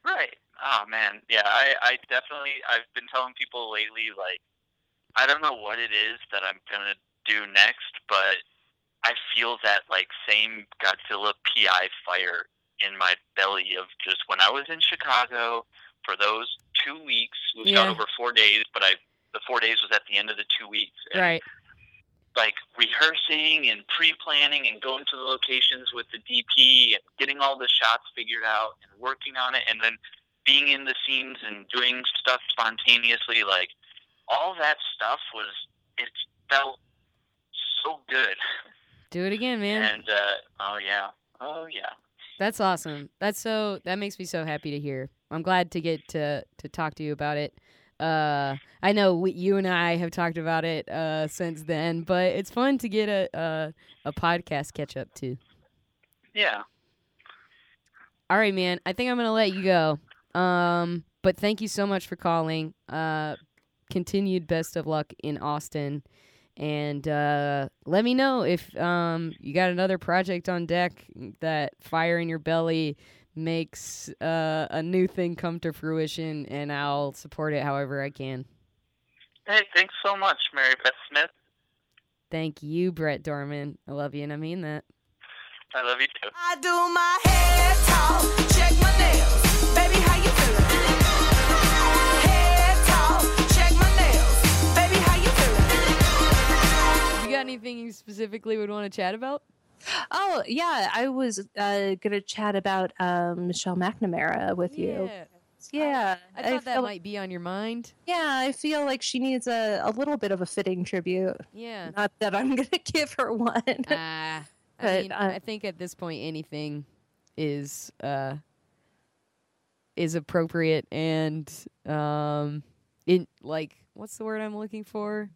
Speaker 5: Right. Oh man, yeah. I, I definitely. I've been telling people lately, like, I don't know what it is that I'm gonna do next, but I feel that like same Godzilla PI fire in my belly of just when I was in Chicago for those two weeks. We shot
Speaker 1: Yeah.
Speaker 5: over four days, but I the four days was at the end of the two weeks. And
Speaker 1: Right.
Speaker 5: like rehearsing and pre-planning and going to the locations with the DP and getting all the shots figured out and working on it and then being in the scenes and doing stuff spontaneously like all that stuff was it felt so good
Speaker 1: Do it again, man.
Speaker 5: and uh oh yeah oh yeah
Speaker 1: That's awesome. That's so that makes me so happy to hear. I'm glad to get to to talk to you about it. Uh, I know we, you and I have talked about it uh, since then, but it's fun to get a a, a podcast catch up too.
Speaker 5: yeah
Speaker 1: All right, man. I think I'm gonna let you go. Um, but thank you so much for calling. Uh, continued best of luck in Austin, and uh, let me know if um you got another project on deck that fire in your belly makes uh, a new thing come to fruition, and I'll support it however I can.
Speaker 5: hey thanks so much Mary Beth Smith
Speaker 1: Thank you, Bret Dorman. I love you, and I mean that.
Speaker 5: I love you too
Speaker 2: I do my hair
Speaker 1: anything you specifically would want to chat about?
Speaker 6: Oh yeah, I was uh, gonna chat about um, Michelle McNamara with you. Yeah,
Speaker 1: I thought that
Speaker 6: feel-
Speaker 1: might be on your mind.
Speaker 6: Yeah, I feel like she needs a, a little bit of a fitting tribute.
Speaker 1: Yeah.
Speaker 6: Not that I'm <laughs> gonna give her one.
Speaker 1: Ah, I
Speaker 6: But,
Speaker 1: mean,
Speaker 6: uh,
Speaker 1: I think at this point anything is uh is appropriate and um in like what's the word I'm looking for?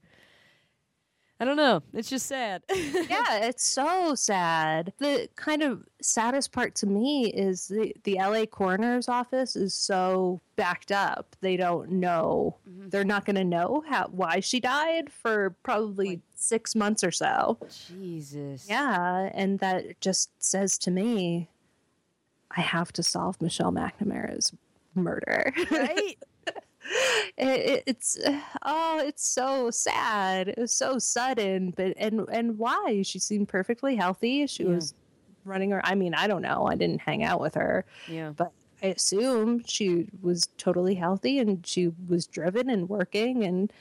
Speaker 1: I don't know. It's just sad. <laughs>
Speaker 6: yeah, it's so sad. The kind of saddest part to me is the, the LA coroner's office is so backed up. They don't know.
Speaker 1: Mhm.
Speaker 6: They're not going to know how why she died for probably
Speaker 1: Like-
Speaker 6: 6 months or so.
Speaker 1: Jesus.
Speaker 6: Yeah, and that just says to me I have to solve Michelle McNamara's murder. <laughs>
Speaker 1: Right? <laughs>
Speaker 6: it, it- it's <sighs> oh, it's so sad. It was so sudden, but and and why? She seemed perfectly healthy. She
Speaker 1: Yeah.
Speaker 6: was running her. I mean, I don't know. I didn't hang out with her,
Speaker 1: yeah.
Speaker 6: but I assume she was totally healthy and she was driven and working. And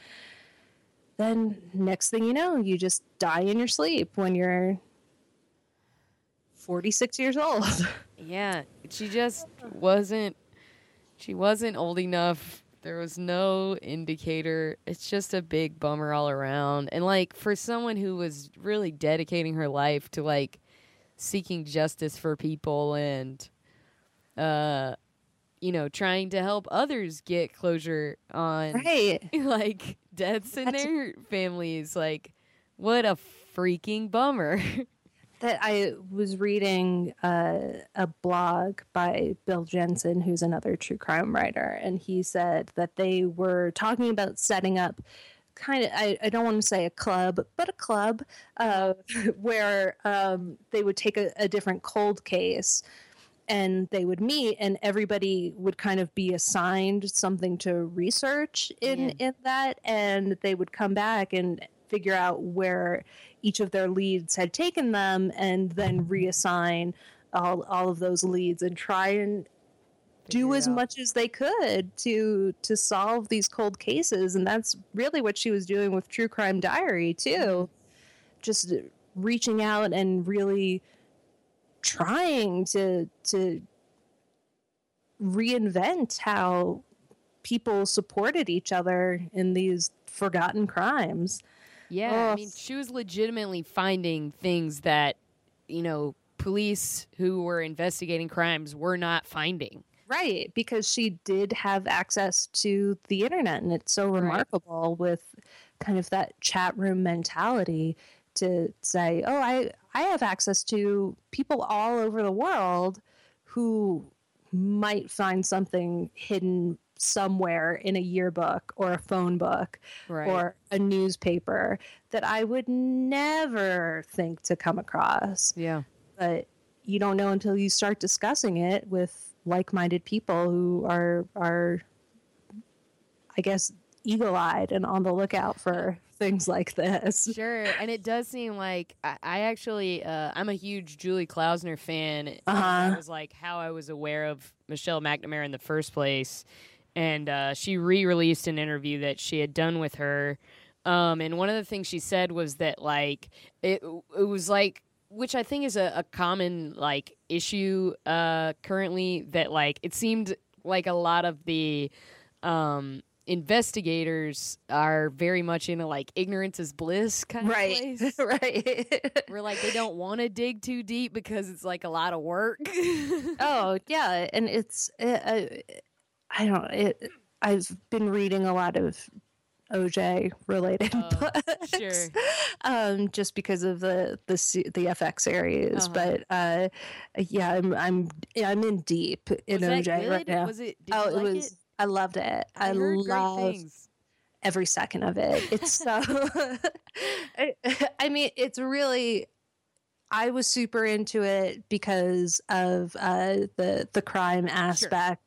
Speaker 6: then next thing you know, you just die in your sleep when you're 46 years old. <laughs>
Speaker 1: Yeah, she just wasn't. She wasn't old enough. There was no indicator. It's just a big bummer all around. And like for someone who was really dedicating her life to like seeking justice for people and uh you know, trying to help others get closure on
Speaker 6: right. <laughs>
Speaker 1: like deaths in
Speaker 6: That's-
Speaker 1: their families like what a freaking bummer. <laughs>
Speaker 6: that I was reading uh, a blog by Bill Jensen, who's another true crime writer, and he said that they were talking about setting up kind of, I, I don't want to say a club, but a club uh, <laughs> where um, they would take a, a different cold case and they would meet and everybody would kind of be assigned something to research in
Speaker 1: Yeah.
Speaker 6: in that and they would come back and figure out where each of their leads had taken them and then reassign all, all of those leads and try and do as
Speaker 1: out.
Speaker 6: much as they could to to solve these cold cases and that's really what she was doing with true crime diary too
Speaker 1: Mm-hmm.
Speaker 6: just reaching out and really trying to to reinvent how people supported each other in these forgotten crimes
Speaker 1: Yeah, I mean, she was legitimately finding things that, you know, police who were investigating crimes were not finding.
Speaker 6: Right, because she did have access to the internet, and it's so
Speaker 1: Right.
Speaker 6: remarkable with kind of that chat room mentality to say, "Oh, I I have access to people all over the world who might find something hidden somewhere in a yearbook or a phone book
Speaker 1: Right.
Speaker 6: or a newspaper that I would never think to come across."
Speaker 1: yeah.
Speaker 6: but you don't know until you start discussing it with like-minded people who are are i guess eagle-eyed and on the lookout for things like this <laughs>
Speaker 1: Sure. And it does seem like I, I actually, uh, I'm a huge Julie Klausner fan.
Speaker 6: Uh-huh.
Speaker 1: That was like how I was aware of Michelle McNamara in the first place. And uh, she re released an interview that she had done with her. Um, and one of the things she said was that, like, it, it was like, which I think is a, a common, like, issue uh, currently, that, like, it seemed like a lot of the. Um, investigators are very much in a like ignorance is bliss kind of
Speaker 6: right
Speaker 1: place <laughs>
Speaker 6: right
Speaker 1: where like they don't want to dig too deep because it's like a lot of work <laughs>
Speaker 6: oh yeah and it's uh, uh, i don't it i've been reading a lot of oj related <laughs>
Speaker 1: Oh,
Speaker 6: books
Speaker 1: sure.
Speaker 6: um just because of the the the fx series
Speaker 1: Uh-huh.
Speaker 6: but uh yeah i'm i'm i'm in deep in
Speaker 1: was
Speaker 6: oj right now
Speaker 1: was it
Speaker 6: oh it
Speaker 1: like
Speaker 6: was
Speaker 1: it?
Speaker 6: i loved it
Speaker 1: I,
Speaker 6: i,
Speaker 1: heard
Speaker 6: love every second of it it's so <laughs> I, <laughs> I mean it's really i was super into it because of uh the the crime aspect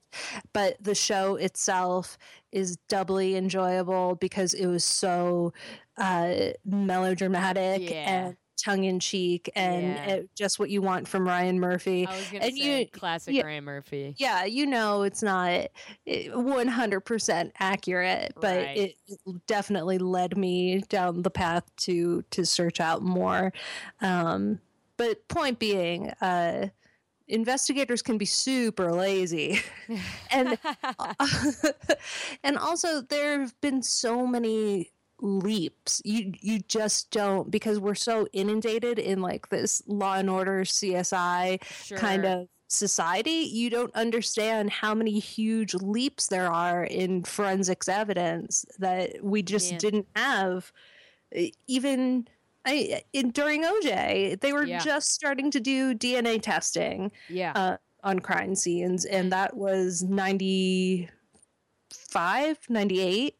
Speaker 6: but the show itself is doubly enjoyable because it was so uh melodramatic
Speaker 1: Yeah.
Speaker 6: and tongue-in-cheek and
Speaker 1: Yeah.
Speaker 6: it, just what you want from ryan murphy
Speaker 1: i was gonna
Speaker 6: and
Speaker 1: say
Speaker 6: you-
Speaker 1: classic
Speaker 6: yeah.
Speaker 1: ryan murphy
Speaker 6: yeah, you know it's not eh, 100% accurate, but
Speaker 1: Right.
Speaker 6: it, it definitely led me down the path to to search out more. Um, but point being, uh, investigators can be super lazy, <laughs> and <laughs> and also there have been so many leaps you you just don't because we're so inundated in like this law and order csi
Speaker 1: sure.
Speaker 6: kind of society, you don't understand how many huge leaps there are in forensics evidence that we just
Speaker 1: Yeah.
Speaker 6: didn't have. Even I, in, during OJ, they were
Speaker 1: Yeah.
Speaker 6: just starting to do DNA testing
Speaker 1: yeah
Speaker 6: uh, on crime scenes, and that was 95, 98?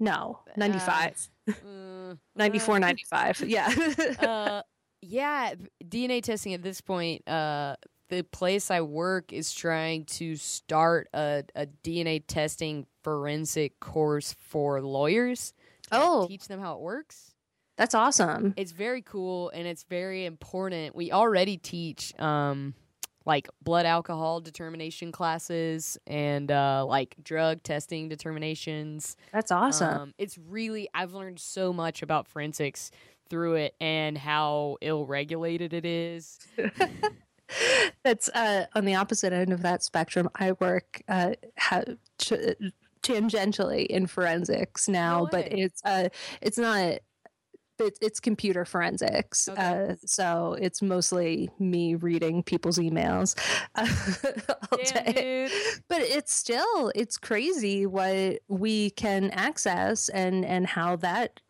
Speaker 6: No, 95.
Speaker 1: Uh, <laughs>
Speaker 6: 94,
Speaker 1: uh,
Speaker 6: 95. Yeah. <laughs>
Speaker 1: uh, yeah, DNA testing at this point, uh, the place I work is trying to start a, a DNA testing forensic course for lawyers. to
Speaker 6: Oh.
Speaker 1: teach them how it works.
Speaker 6: That's awesome.
Speaker 1: It's very cool and it's very important. We already teach um like blood alcohol determination classes and uh like drug testing determinations.
Speaker 6: That's awesome.
Speaker 1: Um, it's really I've learned so much about forensics through it and how ill regulated it is. <laughs>
Speaker 6: That's uh, on the opposite end of that spectrum. I work uh, ha- tangentially in forensics now,
Speaker 1: No
Speaker 6: but it's uh, it's not. It, it's computer forensics,
Speaker 1: Okay.
Speaker 6: uh, so it's mostly me reading people's emails <laughs> all
Speaker 1: Damn.
Speaker 6: But it's still it's crazy what we can access and and how that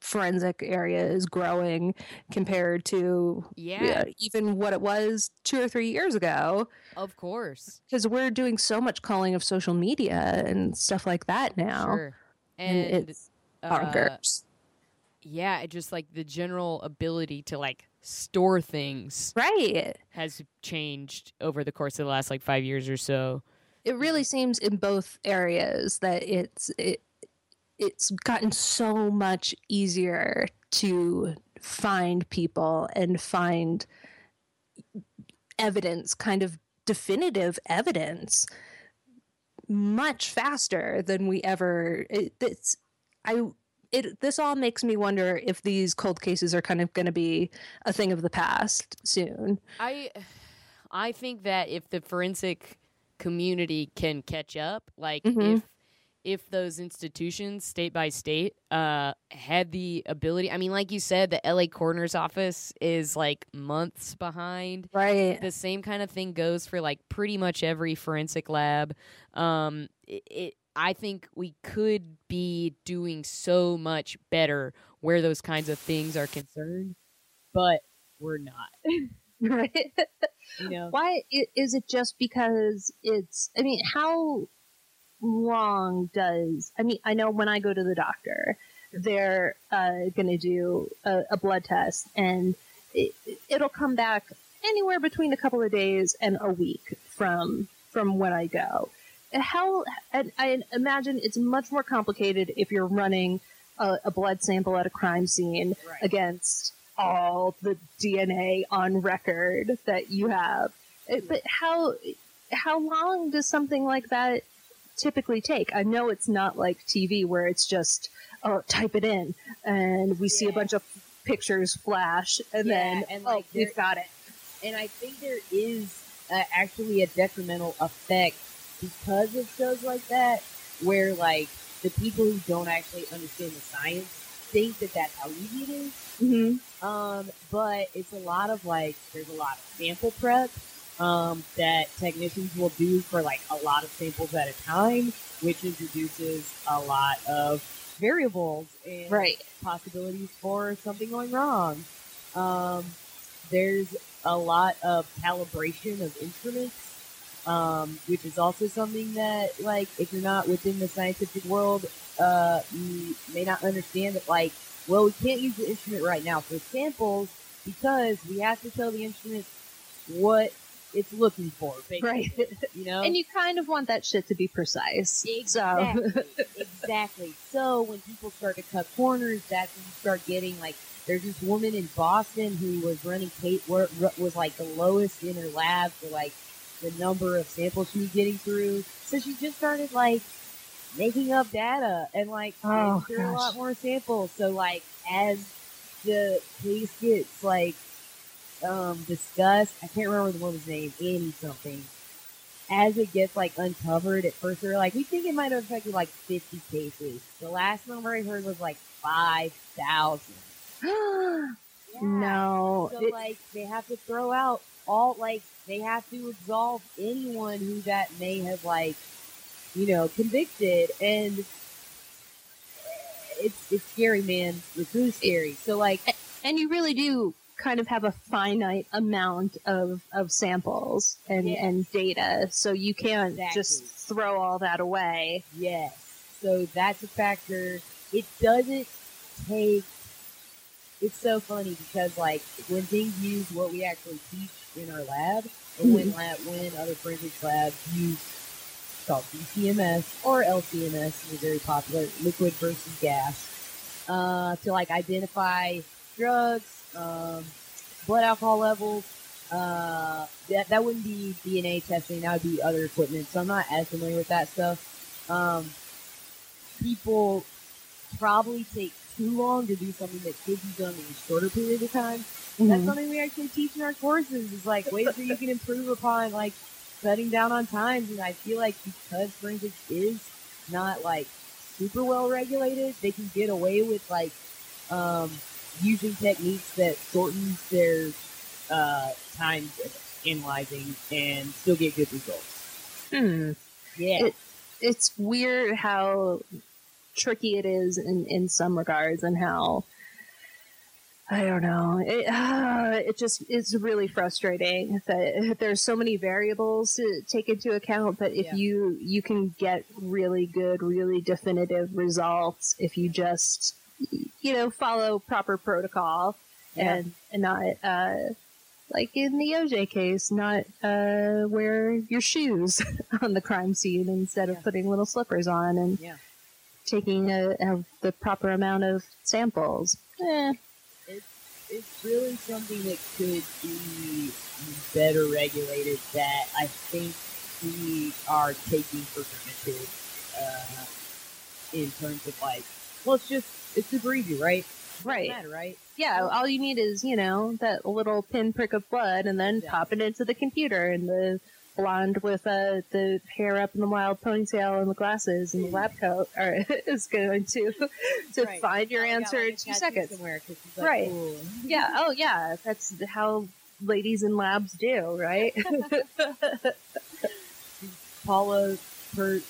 Speaker 6: forensic area is growing compared to
Speaker 1: Yeah,
Speaker 6: uh, even what it was two or three years ago
Speaker 1: of course.
Speaker 6: because we're doing so much calling of social media and stuff like that now
Speaker 1: Sure.
Speaker 6: and,
Speaker 1: And,
Speaker 6: it's
Speaker 1: uh, yeah, it just like the general ability to like store things
Speaker 6: right
Speaker 1: has changed over the course of the last like five years or so.
Speaker 6: it really seems in both areas that it's it it's gotten so much easier to find people and find evidence kind of definitive evidence much faster than we ever it, it's i it this all makes me wonder if these cold cases are kind of going to be a thing of the past soon
Speaker 1: I I think that if the forensic community can catch up, like
Speaker 6: Mhm.
Speaker 1: if if those institutions, state by state, uh, had the ability. I mean, like you said, the LA coroner's office is like months behind.
Speaker 6: right
Speaker 1: The same kind of thing goes for like pretty much every forensic lab. Um, it, it I think we could be doing so much better where those kinds of things are concerned, but we're not. <laughs>
Speaker 6: right
Speaker 1: You know.
Speaker 6: Why is it just because it's? I mean, how long does? I mean, I know when I go to the doctor, they're uh, going to do a, a blood test, and it, it'll come back anywhere between a couple of days and a week from from when I go. How and I imagine it's much more complicated if you're running a, a blood sample at a crime scene
Speaker 1: Right.
Speaker 6: against all the DNA on record that you have. Uh, But how how long does something like that typically take? I know it's not like TV where it's just oh type it in and we see a bunch of pictures flash and
Speaker 7: Yeah,
Speaker 6: then
Speaker 7: and,
Speaker 6: oh
Speaker 7: like,
Speaker 6: we've got it.
Speaker 7: and I think there is uh, actually a detrimental effect because of shows like that, where like the people who don't actually understand the science think that that's how easy it is.
Speaker 6: Mm-hmm.
Speaker 7: Um, but it's a lot of like there's a lot of sample prep um, that technicians will do for like a lot of samples at a time, which introduces a lot of variables and
Speaker 6: Right.
Speaker 7: possibilities for something going wrong. Um, there's a lot of calibration of instruments, um, which is also something that, like, if you're not within the scientific world, uh, you may not understand that, like, well, we can't use the instrument right now for samples because we have to tell the instrument what it's looking for, basically.
Speaker 6: Right. <laughs>
Speaker 7: You know?
Speaker 6: And you kind of want that shit to be precise. So
Speaker 7: Exactly. <laughs> exactly. So when people start to cut corners, that's when you start getting like. There's this woman in Boston who was running Kate was like the lowest in her lab for like the number of samples she was getting through. So she just started like making up data and like
Speaker 6: Oh,
Speaker 7: through a lot more samples. So like as the case gets like um discussed, I can't remember the woman's name, Annie something as it gets like uncovered, at first they're like, we think it might have affected like 50 cases. The last number I heard was like 5,000. <gasps>
Speaker 6: no.
Speaker 7: So
Speaker 6: it-
Speaker 7: like they have to throw out all like they have to absolve anyone who that may have like you know convicted and it's it's scary man it's really scary so like
Speaker 6: and you really do kind of have a finite amount of, of samples and,
Speaker 7: Yes.
Speaker 6: and data, so you can't just throw all that away.
Speaker 7: Yes. So that's a factor. It doesn't take. It's so funny because, like, when things use what we actually teach in our lab, when lab, when other forensics labs use it's called GCMS or LCMS, is very popular, liquid versus gas, uh, to like identify drugs, um, blood alcohol levels. Uh, that that wouldn't be DNA testing. That would be other equipment. So I'm not as familiar with that stuff. Um, people probably take too long to do something that could be done in a shorter period of time. That's
Speaker 6: Mhm.
Speaker 7: something we actually teach in our courses. Is like ways that you can improve upon like cutting down on times. And I feel like because forensics is not like super well regulated, they can get away with like um, using techniques that shortens their uh, times of analyzing and still get good results.
Speaker 6: Hmm.
Speaker 7: Yeah.
Speaker 6: It- It's weird how tricky it is in, in some regards and how I don't know. It, uh, it just is really frustrating that there's so many variables to take into account. But if
Speaker 7: Yeah.
Speaker 6: you you can get really good, really definitive results if you just you know follow proper protocol
Speaker 7: Yeah.
Speaker 6: and and not uh, like in the OJ case, not uh, wear your shoes <laughs> on the crime scene instead
Speaker 7: Yeah.
Speaker 6: of putting little slippers on and
Speaker 7: Yeah.
Speaker 6: taking a, a, the proper amount of samples. Eh,
Speaker 7: it's really something that could be better regulated that I think we are taking for granted uh, in terms of like, well, it's just, it's super easy, right?
Speaker 6: right.
Speaker 7: Matter, right?
Speaker 6: Yeah, all you need is, you know, that little pinprick of blood and then
Speaker 7: Yeah.
Speaker 6: pop it into the computer and the blonde with uh, the hair up in the wild ponytail and the glasses and the lab coat <laughs> are, is going to to
Speaker 7: Right.
Speaker 6: find your
Speaker 7: we
Speaker 6: answer
Speaker 7: like,
Speaker 6: in two seconds.
Speaker 7: Somewhere 'cause she's like,
Speaker 6: Right.
Speaker 7: "Ooh."
Speaker 6: Yeah, oh yeah, that's how ladies in labs do, right? <laughs>
Speaker 7: Paula Per,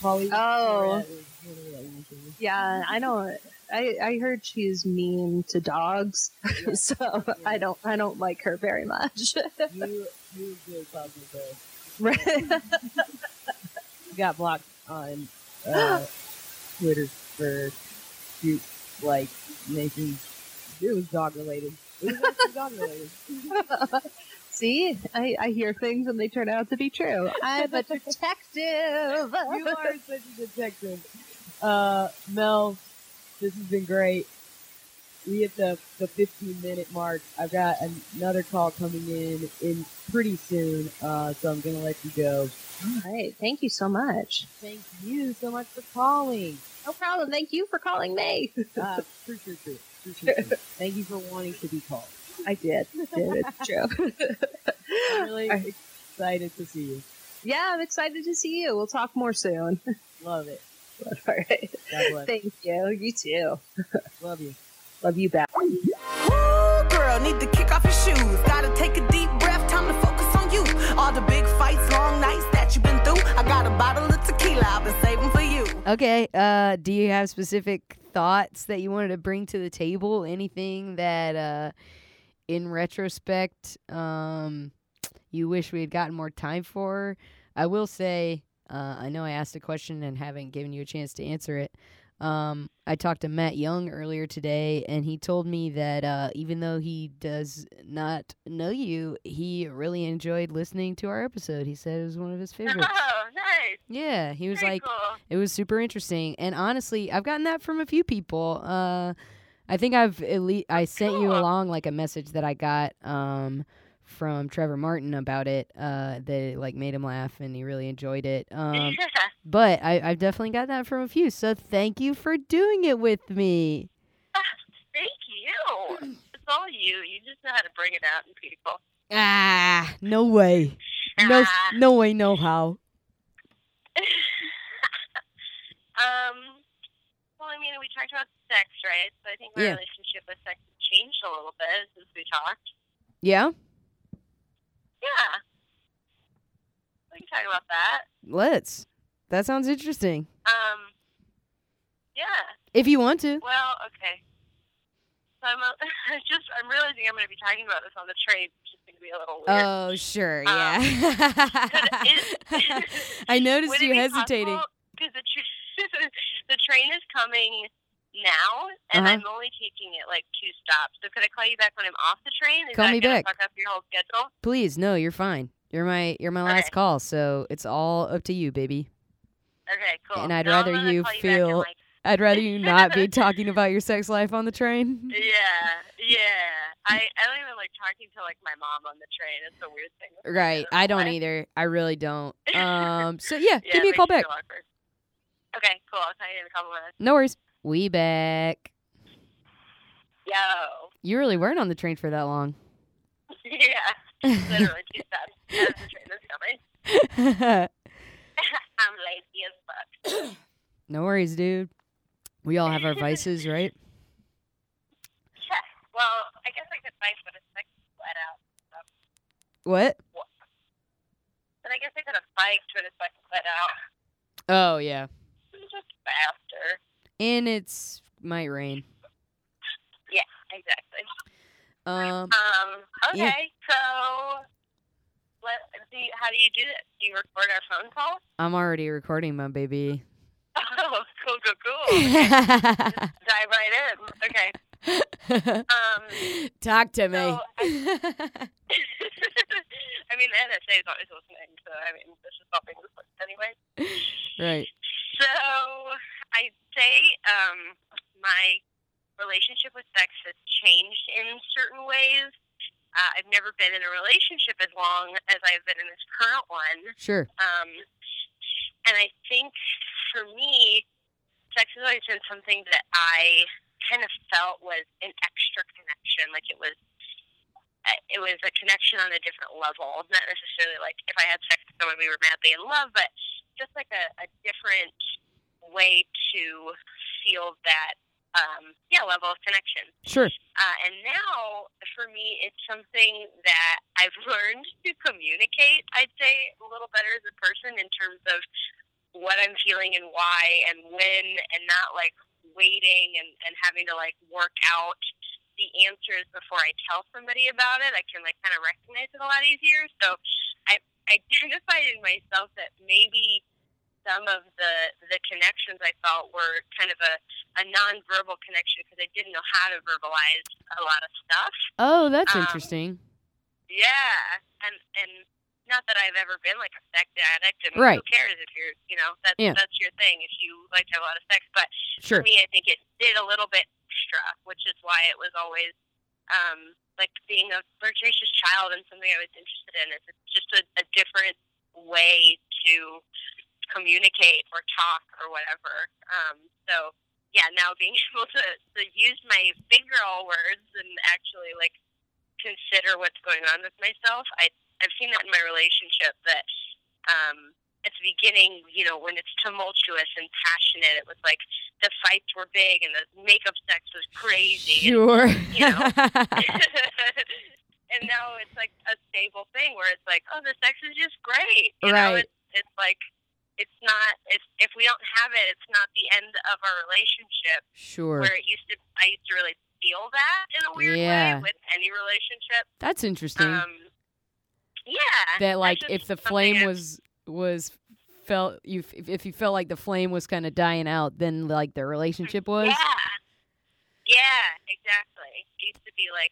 Speaker 7: Polly.
Speaker 6: Oh.
Speaker 7: whatever that woman's name
Speaker 6: yeah, I don't. I, I heard she's mean to dogs, <laughs>
Speaker 7: is.
Speaker 6: so I don't I don't like her very much.
Speaker 7: You, <laughs> you me to
Speaker 6: right?
Speaker 7: got blocked on uh, Twitter for shoot like making It was dog related. It was dog related. <laughs>
Speaker 6: See, I, I hear things and they turn out to be true. I'm a detective.
Speaker 7: you are such a detective. Uh, Mel, this has been great. We hit the the 15 minute mark. I've got an- another call coming in in pretty soon, uh, so I'm gonna let you go.
Speaker 6: All right, thank you so much.
Speaker 7: Thank you so much for calling.
Speaker 6: No problem. Thank you for calling me.
Speaker 7: Uh, <laughs> true, true, true, true, true, true. Thank you for wanting to be called.
Speaker 6: I did. Did it's true. <laughs>
Speaker 7: I'm really <laughs> excited to see you.
Speaker 6: yeah, I'm excited to see you. We'll talk more soon.
Speaker 7: Love it. <laughs>
Speaker 6: All right. Thank you. You too. <laughs>
Speaker 7: Love you.
Speaker 6: Love you back.
Speaker 2: Woo, girl, need to kick off your shoes. Gotta take a deep breath, time to focus on you. All the big fights, long nights that you've been through. I got a bottle of tequila I've been saving for you.
Speaker 1: Okay. Uh, do you have specific thoughts that you wanted to bring to the table? Anything that, uh, in retrospect, um, you wish we had gotten more time for? I will say, uh, I know I asked a question and haven't given you a chance to answer it. Um, I talked to Matt Young earlier today, and he told me that uh, even though he does not know you, he really enjoyed listening to our episode. He said it was one of his <laughs> favorites.
Speaker 8: Oh, nice.
Speaker 1: Yeah, he was
Speaker 8: Very
Speaker 1: like,
Speaker 8: cool.
Speaker 1: it was super interesting. And honestly, I've gotten that from a few people. Uh, I think I've at least I sent you along like a message that I got um from Trevor Martin about it. Uh, that it, like made him laugh and he really enjoyed it. Um, <laughs> but I I've definitely got that from a few. So thank you for doing it with me. <laughs>
Speaker 8: Thank you. It's all you. You just know how to bring it out in people.
Speaker 1: Ah, no way, no
Speaker 8: Ah.
Speaker 1: no way, no how. <laughs>
Speaker 8: um, well, I mean, we talked about sex, right? So I think my
Speaker 1: Yeah.
Speaker 8: relationship with sex has changed a little bit since we talked.
Speaker 1: Yeah,
Speaker 8: Yeah. We can talk about that.
Speaker 1: let's. That sounds interesting.
Speaker 8: Um, yeah.
Speaker 1: If you want to.
Speaker 8: Well, okay. So I'm <laughs> a, just I'm realizing I'm going to be talking about this on the train, which is going to be a little weird.
Speaker 1: Oh, sure,
Speaker 8: Um,
Speaker 1: yeah.
Speaker 8: it-
Speaker 1: I noticed you hesitating.
Speaker 8: Because the, tr- the train is coming now, and
Speaker 1: Uh-huh.
Speaker 8: I'm only taking it like two stops. So could I call you back when I'm off the train? Is
Speaker 1: Call me back.
Speaker 8: Fuck up your whole schedule.
Speaker 1: Please, no, you're fine. You're my you're my last
Speaker 8: Okay.
Speaker 1: call, so it's all up to you, baby.
Speaker 8: Okay, cool.
Speaker 1: And I'd
Speaker 8: I'm
Speaker 1: rather you feel-
Speaker 8: like- <laughs>
Speaker 1: I'd rather you <laughs> not be talking about your sex life on the train. <laughs>
Speaker 8: yeah, yeah. I I don't even like talking to like my mom on the train. It's a weird thing.
Speaker 1: Right. I don't either. I really don't. Um so yeah,
Speaker 8: Yeah,
Speaker 1: give me a call back.
Speaker 8: Okay, cool. I'll call you in a couple minutes.
Speaker 1: No worries. We back.
Speaker 8: Yo.
Speaker 1: You really weren't on the train for that long. <laughs>
Speaker 8: yeah. Literally two steps. The train is coming. <laughs> I'm lazy as fuck. <coughs>
Speaker 1: no worries, dude. We all have our vices, <laughs> right?
Speaker 8: Yeah. Well, I guess I could fight, but it's like let out.
Speaker 1: What?
Speaker 8: But I guess I could have biked, but it's like let out.
Speaker 1: Oh yeah.
Speaker 8: It's just faster.
Speaker 1: And it's might rain.
Speaker 8: Yeah, exactly.
Speaker 1: Um
Speaker 8: Um. Okay.
Speaker 1: Yeah.
Speaker 8: So, let do you, how do you do this? Do you record our phone call?
Speaker 1: I'm already recording my baby. <laughs> <laughs>
Speaker 8: Oh, cool, cool, cool. <laughs> Dive right in. Okay. Um.
Speaker 1: Talk to me.
Speaker 8: So, I mean, the NSA is always listening, so I mean, this is all being recorded anyway.
Speaker 1: right.
Speaker 8: So I'd say um, my relationship with sex has changed in certain ways. Uh, I've never been in a relationship as long as I've been in this current one.
Speaker 1: Sure.
Speaker 8: Um, and I think for me, sex has always been something that I kind of felt was an extra connection. Like it was, uh, it was a connection on a different level. Not necessarily like if I had sex with someone, we were madly in love, but just like a, a different way to feel that, um, yeah, level of connection.
Speaker 1: Sure.
Speaker 8: Uh, and now, for me, it's something that I've <laughs> learned to communicate, I'd say, a little better as a person in terms of what I'm feeling and why and when, and not like waiting and, and having to like work out the answers before I tell somebody about it. I can like kind of recognize it a lot easier. So I identified <laughs> in myself that maybe some of the the connections I felt were kind of a, a nonverbal connection because I didn't know how to verbalize a lot of stuff.
Speaker 1: Oh, that's
Speaker 8: Um,
Speaker 1: interesting.
Speaker 8: Yeah, and and not that I've ever been like a sex addict, and
Speaker 1: Right.
Speaker 8: who cares if you're, you know, that's
Speaker 1: Yeah.
Speaker 8: that's your thing if you like to have a lot of sex. But
Speaker 1: Sure.
Speaker 8: for me, I think it did a little bit extra, which is why it was always um, like being a flirtatious child and something I was interested in. It's just a, a different way to communicate or talk or whatever. Um, so yeah, now being <laughs> able to, to use my big girl words and actually like consider what's going on with myself, I I've seen that in my relationship that um, at the beginning, you know, when it's tumultuous and passionate, it was like the fights were big and the makeup sex was crazy. and
Speaker 1: Sure.
Speaker 8: you know. <laughs> <laughs> and now it's like a stable thing where it's like, oh, the sex is just great. You know,
Speaker 1: Right.
Speaker 8: it's, it's like it's not. It's if we don't have it, it's not the end of our relationship.
Speaker 1: sure.
Speaker 8: Where it used to, I used to really feel that in a weird
Speaker 1: Yeah.
Speaker 8: way with any relationship.
Speaker 1: That's interesting.
Speaker 8: Um, yeah.
Speaker 1: that like if the flame was was felt you if, if you felt like the flame was kind of dying out, then like the relationship was.
Speaker 8: Yeah. Yeah, exactly. It used to be like,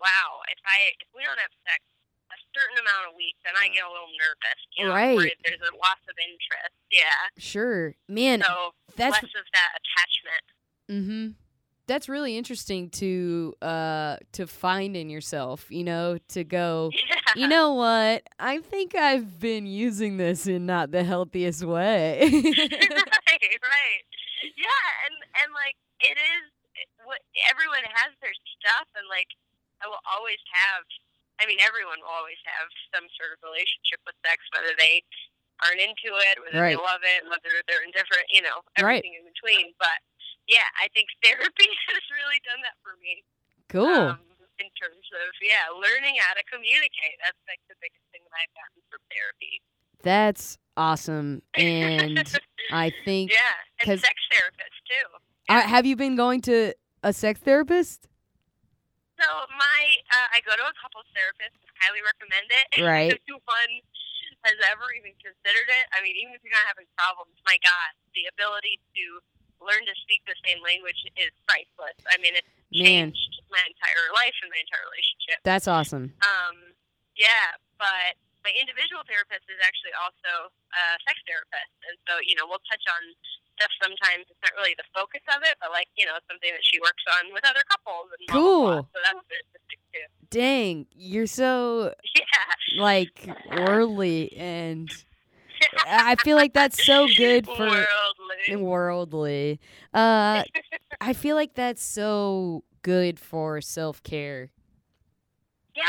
Speaker 8: wow, if I if we don't have sex certain amount of weeks, then I get a little nervous. You know,
Speaker 1: Right.
Speaker 8: There's a loss of interest. Yeah.
Speaker 1: Sure, man.
Speaker 8: So
Speaker 1: that's
Speaker 8: less of that attachment.
Speaker 1: mm-hmm. That's really interesting to uh to find in yourself. You know, to go.
Speaker 8: Yeah.
Speaker 1: You know what? I think I've been using this in not the healthiest way. <laughs> <laughs>
Speaker 8: right, right. Yeah, and and like it is what everyone has their stuff, and like I will always have. I mean, everyone will always have some sort of relationship with sex, whether they aren't into it, whether
Speaker 1: Right.
Speaker 8: they love it, whether they're indifferent. You know,
Speaker 1: Right.
Speaker 8: everything in between. But yeah, I think <laughs> therapy has really done that for me.
Speaker 1: cool.
Speaker 8: Um, in terms of yeah, learning how to communicate. That's like the biggest thing that I've gotten from therapy.
Speaker 1: That's awesome. And <laughs> I think
Speaker 8: yeah, and sex therapists too.
Speaker 1: uh, have you been going to a sex therapist?
Speaker 8: So my, uh, I go to a couple therapists. Highly recommend it. <laughs>
Speaker 1: Right.
Speaker 8: if anyone has ever even considered it, I mean, even if you're not having problems, my God, the ability to learn to speak the same language is priceless. I mean, it's
Speaker 1: Man.
Speaker 8: changed my entire life and my entire relationship.
Speaker 1: That's awesome.
Speaker 8: Um, yeah, but my individual therapist is actually also a sex therapist, and so you know we'll touch on stuff sometimes. It's not really the focus of it, but like you know something that she works on with other couples. And blah, blah, blah.
Speaker 1: Cool.
Speaker 8: So that's interesting too.
Speaker 1: Dang, you're so <laughs>
Speaker 8: Yeah.
Speaker 1: like worldly and I feel like that's so <laughs> good for
Speaker 8: worldly.
Speaker 1: worldly. Uh I feel like that's so good for self-care. <laughs>
Speaker 8: Yeah.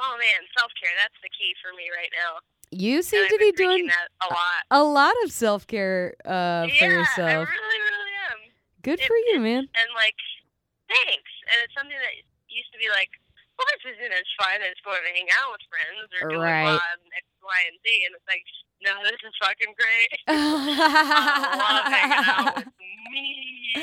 Speaker 8: Oh man, self care. That's the key for me right now.
Speaker 1: You seem
Speaker 8: And
Speaker 1: to be doing
Speaker 8: that a lot.
Speaker 1: a lot of self-care uh
Speaker 8: yeah,
Speaker 1: for
Speaker 8: I
Speaker 1: yourself.
Speaker 8: really, really am.
Speaker 1: Good
Speaker 8: it-
Speaker 1: for you, man.
Speaker 8: And like, thanks. And it's something that used to be like, well, this isn't as fun as going to hang out with friends or doing
Speaker 1: Right.
Speaker 8: X, Y, and Z. And it's like, no, this is fucking great. <laughs> <laughs> I love hanging out with <laughs> me.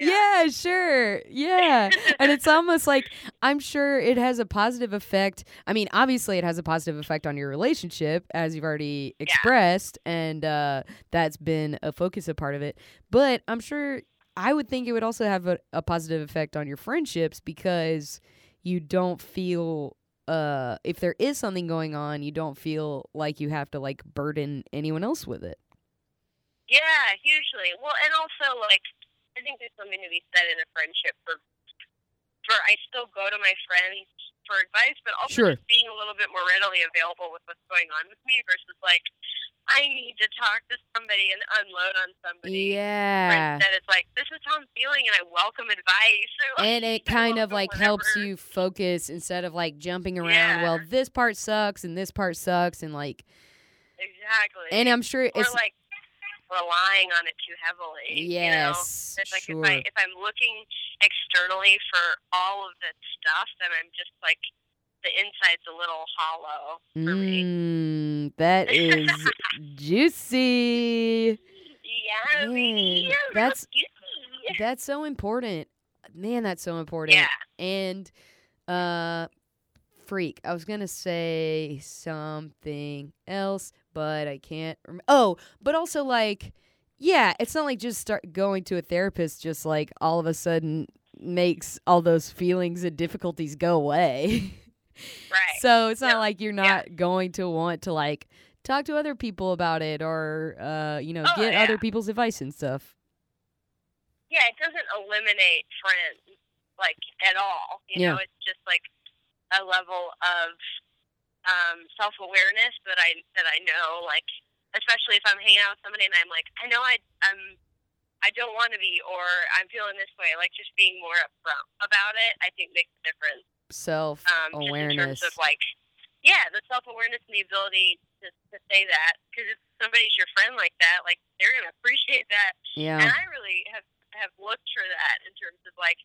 Speaker 1: yeah, sure. Yeah. and it's almost like I'm sure it has a positive effect. I mean, obviously it has a positive effect on your relationship as you've already expressed and uh that's been a focus of part of it. But I'm sure I would think it would also have a, a positive effect on your friendships because you don't feel uh if there is something going on, you don't feel like you have to like burden anyone else with it.
Speaker 8: Yeah, hugely. Well, and also like I think there's something to be said in a friendship for for I still go to my friends for advice, but also
Speaker 1: Sure.
Speaker 8: just being a little bit more readily available with what's going on with me versus like I need to talk to somebody and unload on somebody.
Speaker 1: Yeah.
Speaker 8: Instead, it's like this is how I'm feeling, and I welcome advice. <laughs>
Speaker 1: And it <laughs> kind of like
Speaker 8: welcome
Speaker 1: helps you focus instead of like jumping around well this part sucks and this part sucks and like
Speaker 8: exactly.
Speaker 1: and i'm sure
Speaker 8: or
Speaker 1: it's
Speaker 8: like relying on it too heavily. you know?
Speaker 1: yes
Speaker 8: It's like
Speaker 1: sure
Speaker 8: if I if I'm looking externally for all of the stuff, then I'm just like the inside's a little hollow for me.
Speaker 1: mm, that is <laughs> juicy
Speaker 8: Yeah,
Speaker 1: that's- that's so important man that's so important
Speaker 8: yeah.
Speaker 1: and uh freak i was gonna say something else but i can't rem- oh but also like yeah it's not like just start going to a therapist just like all of a sudden makes all those feelings and difficulties go away <laughs>
Speaker 8: Right.
Speaker 1: so it's not
Speaker 8: No,
Speaker 1: like you're
Speaker 8: yeah.
Speaker 1: not going to want to like talk to other people about it or uh you know
Speaker 8: Oh,
Speaker 1: get
Speaker 8: yeah.
Speaker 1: other people's advice and stuff
Speaker 8: yeah, it doesn't eliminate friends like at all. You
Speaker 1: Yeah.
Speaker 8: know, it's just like a level of um, self awareness that I that I know, like especially if I'm hanging out with somebody and I'm like, I know I I'm I don't want to be or I'm feeling this way. Like just being more upfront about it, I think makes a difference.
Speaker 1: self
Speaker 8: Um, in
Speaker 1: awareness
Speaker 8: terms of like, yeah, the self awareness and the ability to, to say that because if somebody's your friend like that, like they're gonna <laughs> appreciate that
Speaker 1: yeah
Speaker 8: and I really have have looked for that in terms of like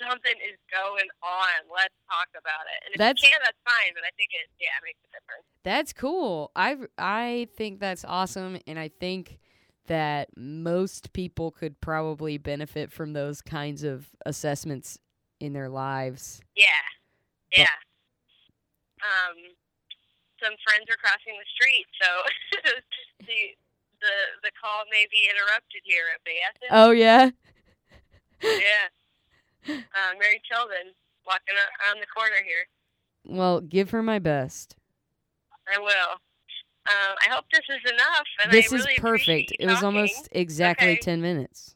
Speaker 8: something is going on. Let's talk about it. And if
Speaker 1: That's-
Speaker 8: you can, that's fine. But I think it, yeah, it makes a difference.
Speaker 1: That's cool. I I think that's awesome, and I think that most people could probably benefit from those kinds of assessments in their lives.
Speaker 8: Yeah, yeah. Um, some friends are crossing the street, so <laughs> the the the call may be interrupted here at Bayasin.
Speaker 1: Oh yeah.
Speaker 8: Yeah. Uh, Mary Tilden walking around the corner here.
Speaker 1: Well, give her my best.
Speaker 8: I will. Um, I hope this is enough. And
Speaker 1: this is perfect. It was almost exactly
Speaker 8: Okay.
Speaker 1: ten minutes.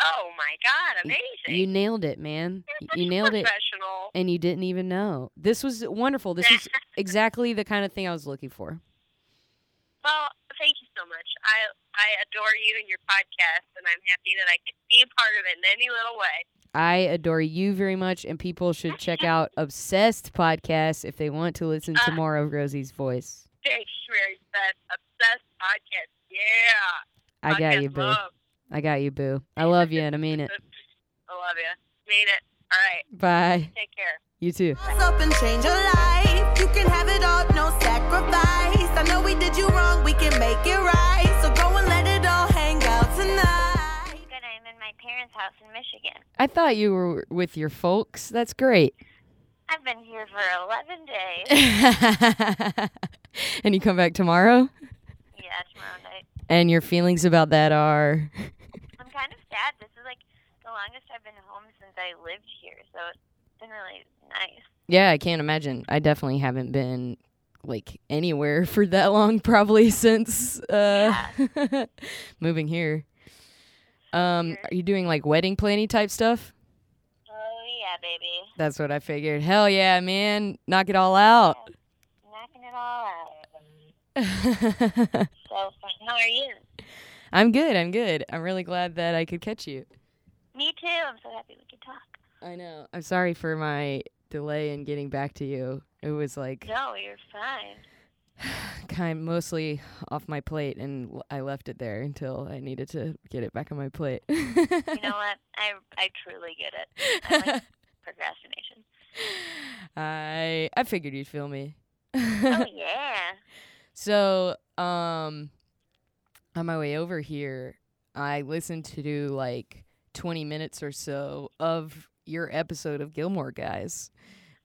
Speaker 8: Oh my god, amazing!
Speaker 1: You nailed it, man.
Speaker 8: You're
Speaker 1: Y-
Speaker 8: such
Speaker 1: You nailed it,
Speaker 8: professional.
Speaker 1: and you didn't even know. This was wonderful. This is <laughs> exactly the kind of thing I was looking for.
Speaker 8: Well, thank you so much. I I adore you and your podcast, and I'm happy that I could be a part of it in any little way.
Speaker 1: I adore you very much, and people should check <laughs> out Obsessed podcast if they want to listen to
Speaker 8: Uh,
Speaker 1: more of Rosie's voice.
Speaker 8: Thanks, Mary Beth. Obsessed podcast. Yeah.
Speaker 1: I got you, boo.
Speaker 8: Love.
Speaker 1: I got you, boo. I love you, and I mean it.
Speaker 8: I love you. Mean it. All right.
Speaker 1: Bye.
Speaker 8: Take care.
Speaker 1: You too.
Speaker 2: Up and change your life. You can have it all, no sacrifice. I know we did you wrong, we can make it right. So go and let it all hang out tonight.
Speaker 9: Good. I'm in my parents' house in Michigan.
Speaker 1: I thought you were with your folks. That's great.
Speaker 9: I've been here for 11 days. <laughs>
Speaker 1: and you come back tomorrow?
Speaker 9: yeah, tomorrow night.
Speaker 1: And your feelings about that are
Speaker 9: I'm kind of sad. This is like the longest I've been home since I lived here, so it's been really nice.
Speaker 1: Yeah, I can't imagine. I definitely haven't been like anywhere <laughs> for that long probably since uh <laughs> moving here. Um are you doing like wedding planning type stuff?
Speaker 9: Oh yeah, baby.
Speaker 1: That's what I figured. Hell yeah, man. Knock it all out.
Speaker 9: Knocking it all out. <laughs> So. How are you?
Speaker 1: I'm good. I'm good. I'm really glad that I could catch you.
Speaker 9: Me too. I'm so happy we could talk.
Speaker 1: I know. I'm sorry for my delay in getting back to you. It was like
Speaker 9: No, you're fine. <sighs>
Speaker 1: kind mostly off my plate and I left it there until I needed to get it back on my plate.
Speaker 9: You know what? <laughs> I I truly get it. I like <laughs> procrastination.
Speaker 1: I I figured you'd feel me.
Speaker 9: Oh <laughs> yeah.
Speaker 1: So, um, on my way over here, I listened to like 20 minutes or so of your episode of Gilmore Guys.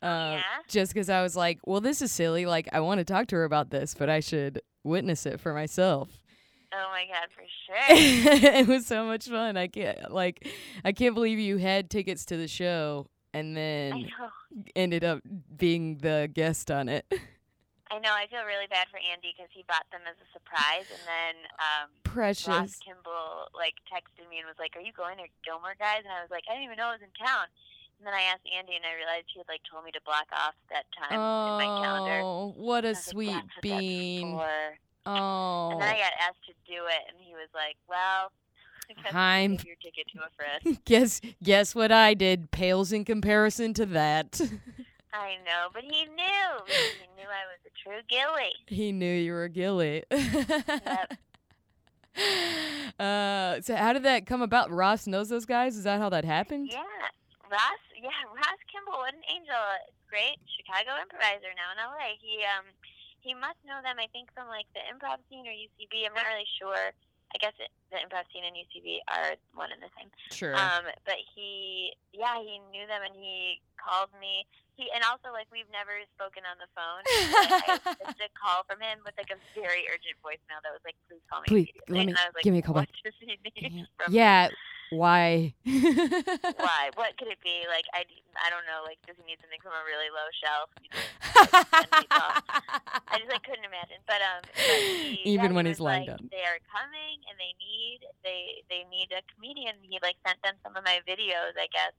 Speaker 1: Uh,
Speaker 9: yeah?
Speaker 1: Just because I was like, well, this is silly. Like, I want to talk to her about this, but I should witness it for myself.
Speaker 9: Oh my god, for <laughs> sure.
Speaker 1: it was so much fun. I can't like, I can't believe you had tickets to the show and then ended up being the guest on it. <laughs>
Speaker 9: I know. I feel really bad for Andy because he bought them as a surprise, and then um, Ross Kimball like texted me and was like, "Are you going to Gilmore Guys?" And I was like, "I didn't even know it was in town." And then I asked Andy, and I realized he had like told me to block off that time in my calendar.
Speaker 1: Oh, what a
Speaker 9: like,
Speaker 1: sweet
Speaker 9: "That's what
Speaker 1: bean. Oh.
Speaker 9: And then I got asked to do it, and he was like, "Well, <laughs> I
Speaker 1: I'm-
Speaker 9: your ticket to a friend." <laughs>
Speaker 1: guess guess what I did pales in comparison to that. <laughs>
Speaker 9: I know, but he knew. He knew I was a true Gilly.
Speaker 1: he knew you were a Gilly. <laughs>
Speaker 9: Yep.
Speaker 1: uh, so how did that come about? Ross knows those guys. Is that how that happened?
Speaker 9: Yeah, Ross. Yeah, Ross Kimball. What an angel! Great Chicago improviser now in LA. He um he must know them. I think from like the improv scene or UCB. I'm not really sure. I guess it, the improv scene and UCB are one and the same.
Speaker 1: Sure.
Speaker 9: Um, but he, yeah, he knew them and he called me. He and also like we've never spoken on the phone. <laughs> I missed a call from him with like a very urgent voicemail that was like, "Please call me
Speaker 1: Please, let me-
Speaker 9: and I was like,
Speaker 1: give me a call back.
Speaker 9: does he need
Speaker 1: Yeah.
Speaker 9: from me?
Speaker 1: yeah. Why? <laughs>
Speaker 9: Why? What could it be? Like I, I don't know. Like does he need something from a really low shelf? Know, I just like couldn't imagine. But um, but he, <laughs>
Speaker 1: Even
Speaker 9: yeah,
Speaker 1: when
Speaker 9: he
Speaker 1: he's
Speaker 9: was
Speaker 1: lined
Speaker 9: like,
Speaker 1: up.
Speaker 9: They are coming, and they need they they need a comedian. He like sent them some of my videos. I guess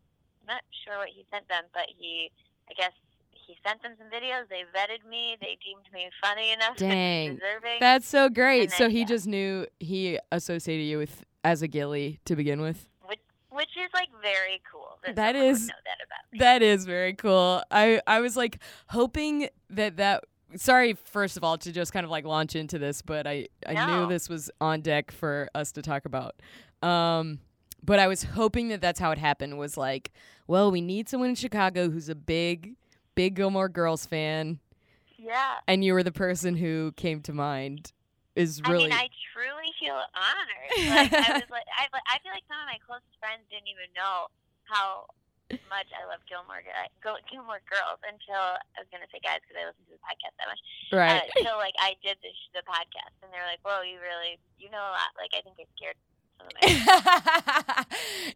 Speaker 9: I'm not sure what he sent them, but he I guess he sent them some videos. They vetted me. They deemed me funny enough <laughs>
Speaker 1: Dang.
Speaker 9: and deserving.
Speaker 1: That's so great. So he
Speaker 9: yeah.
Speaker 1: just knew he associated you with as a Gilly to begin with.
Speaker 9: which which is like very cool. That,
Speaker 1: That is-
Speaker 9: know that.
Speaker 1: That is very cool. I I was like hoping that that sorry first of all to just kind of like launch into this, but I I knew this was on deck for us to talk about. Um but I was hoping that that's how it happened was like, well, we need someone in Chicago who's a big big Gilmore Girls fan
Speaker 9: Yeah.
Speaker 1: and you were the person who came to mind is really.
Speaker 9: I mean, I truly feel honored. Like I was <laughs> like, I, I feel like some of my closest friends didn't even know how much I love Gilmore Gilmore Girls until I was gonna say guys because I listen to the podcast that much.
Speaker 1: right.
Speaker 9: Uh, until like I did the the podcast and they're like, "Whoa, you really you know a lot." Like I think I scared some of my. <laughs>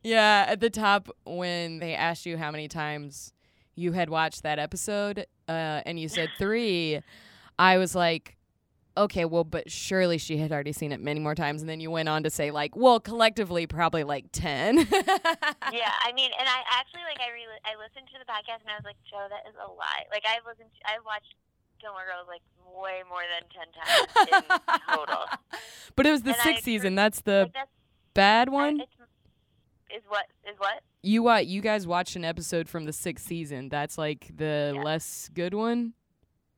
Speaker 1: yeah, at the top when they asked you how many times you had watched that episode, uh, and you said three, I was like, okay, well, but surely she had already seen it many more times. And then you went on to say, like, well, collectively, probably like 10. <laughs>
Speaker 9: yeah, I mean, and I actually like I re- I listened to the podcast and I was like, "Jo, that is a lie." Like I listened, to, I watched Gilmore Girls like way more than ten times in total. <laughs>
Speaker 1: but it was the
Speaker 9: And
Speaker 1: sixth
Speaker 9: agree-
Speaker 1: season. That's the
Speaker 9: Like, that's
Speaker 1: bad one.
Speaker 9: It's, is what is what?
Speaker 1: You uh, you guys watched an episode from the sixth season. That's like the
Speaker 9: Yeah.
Speaker 1: less good one.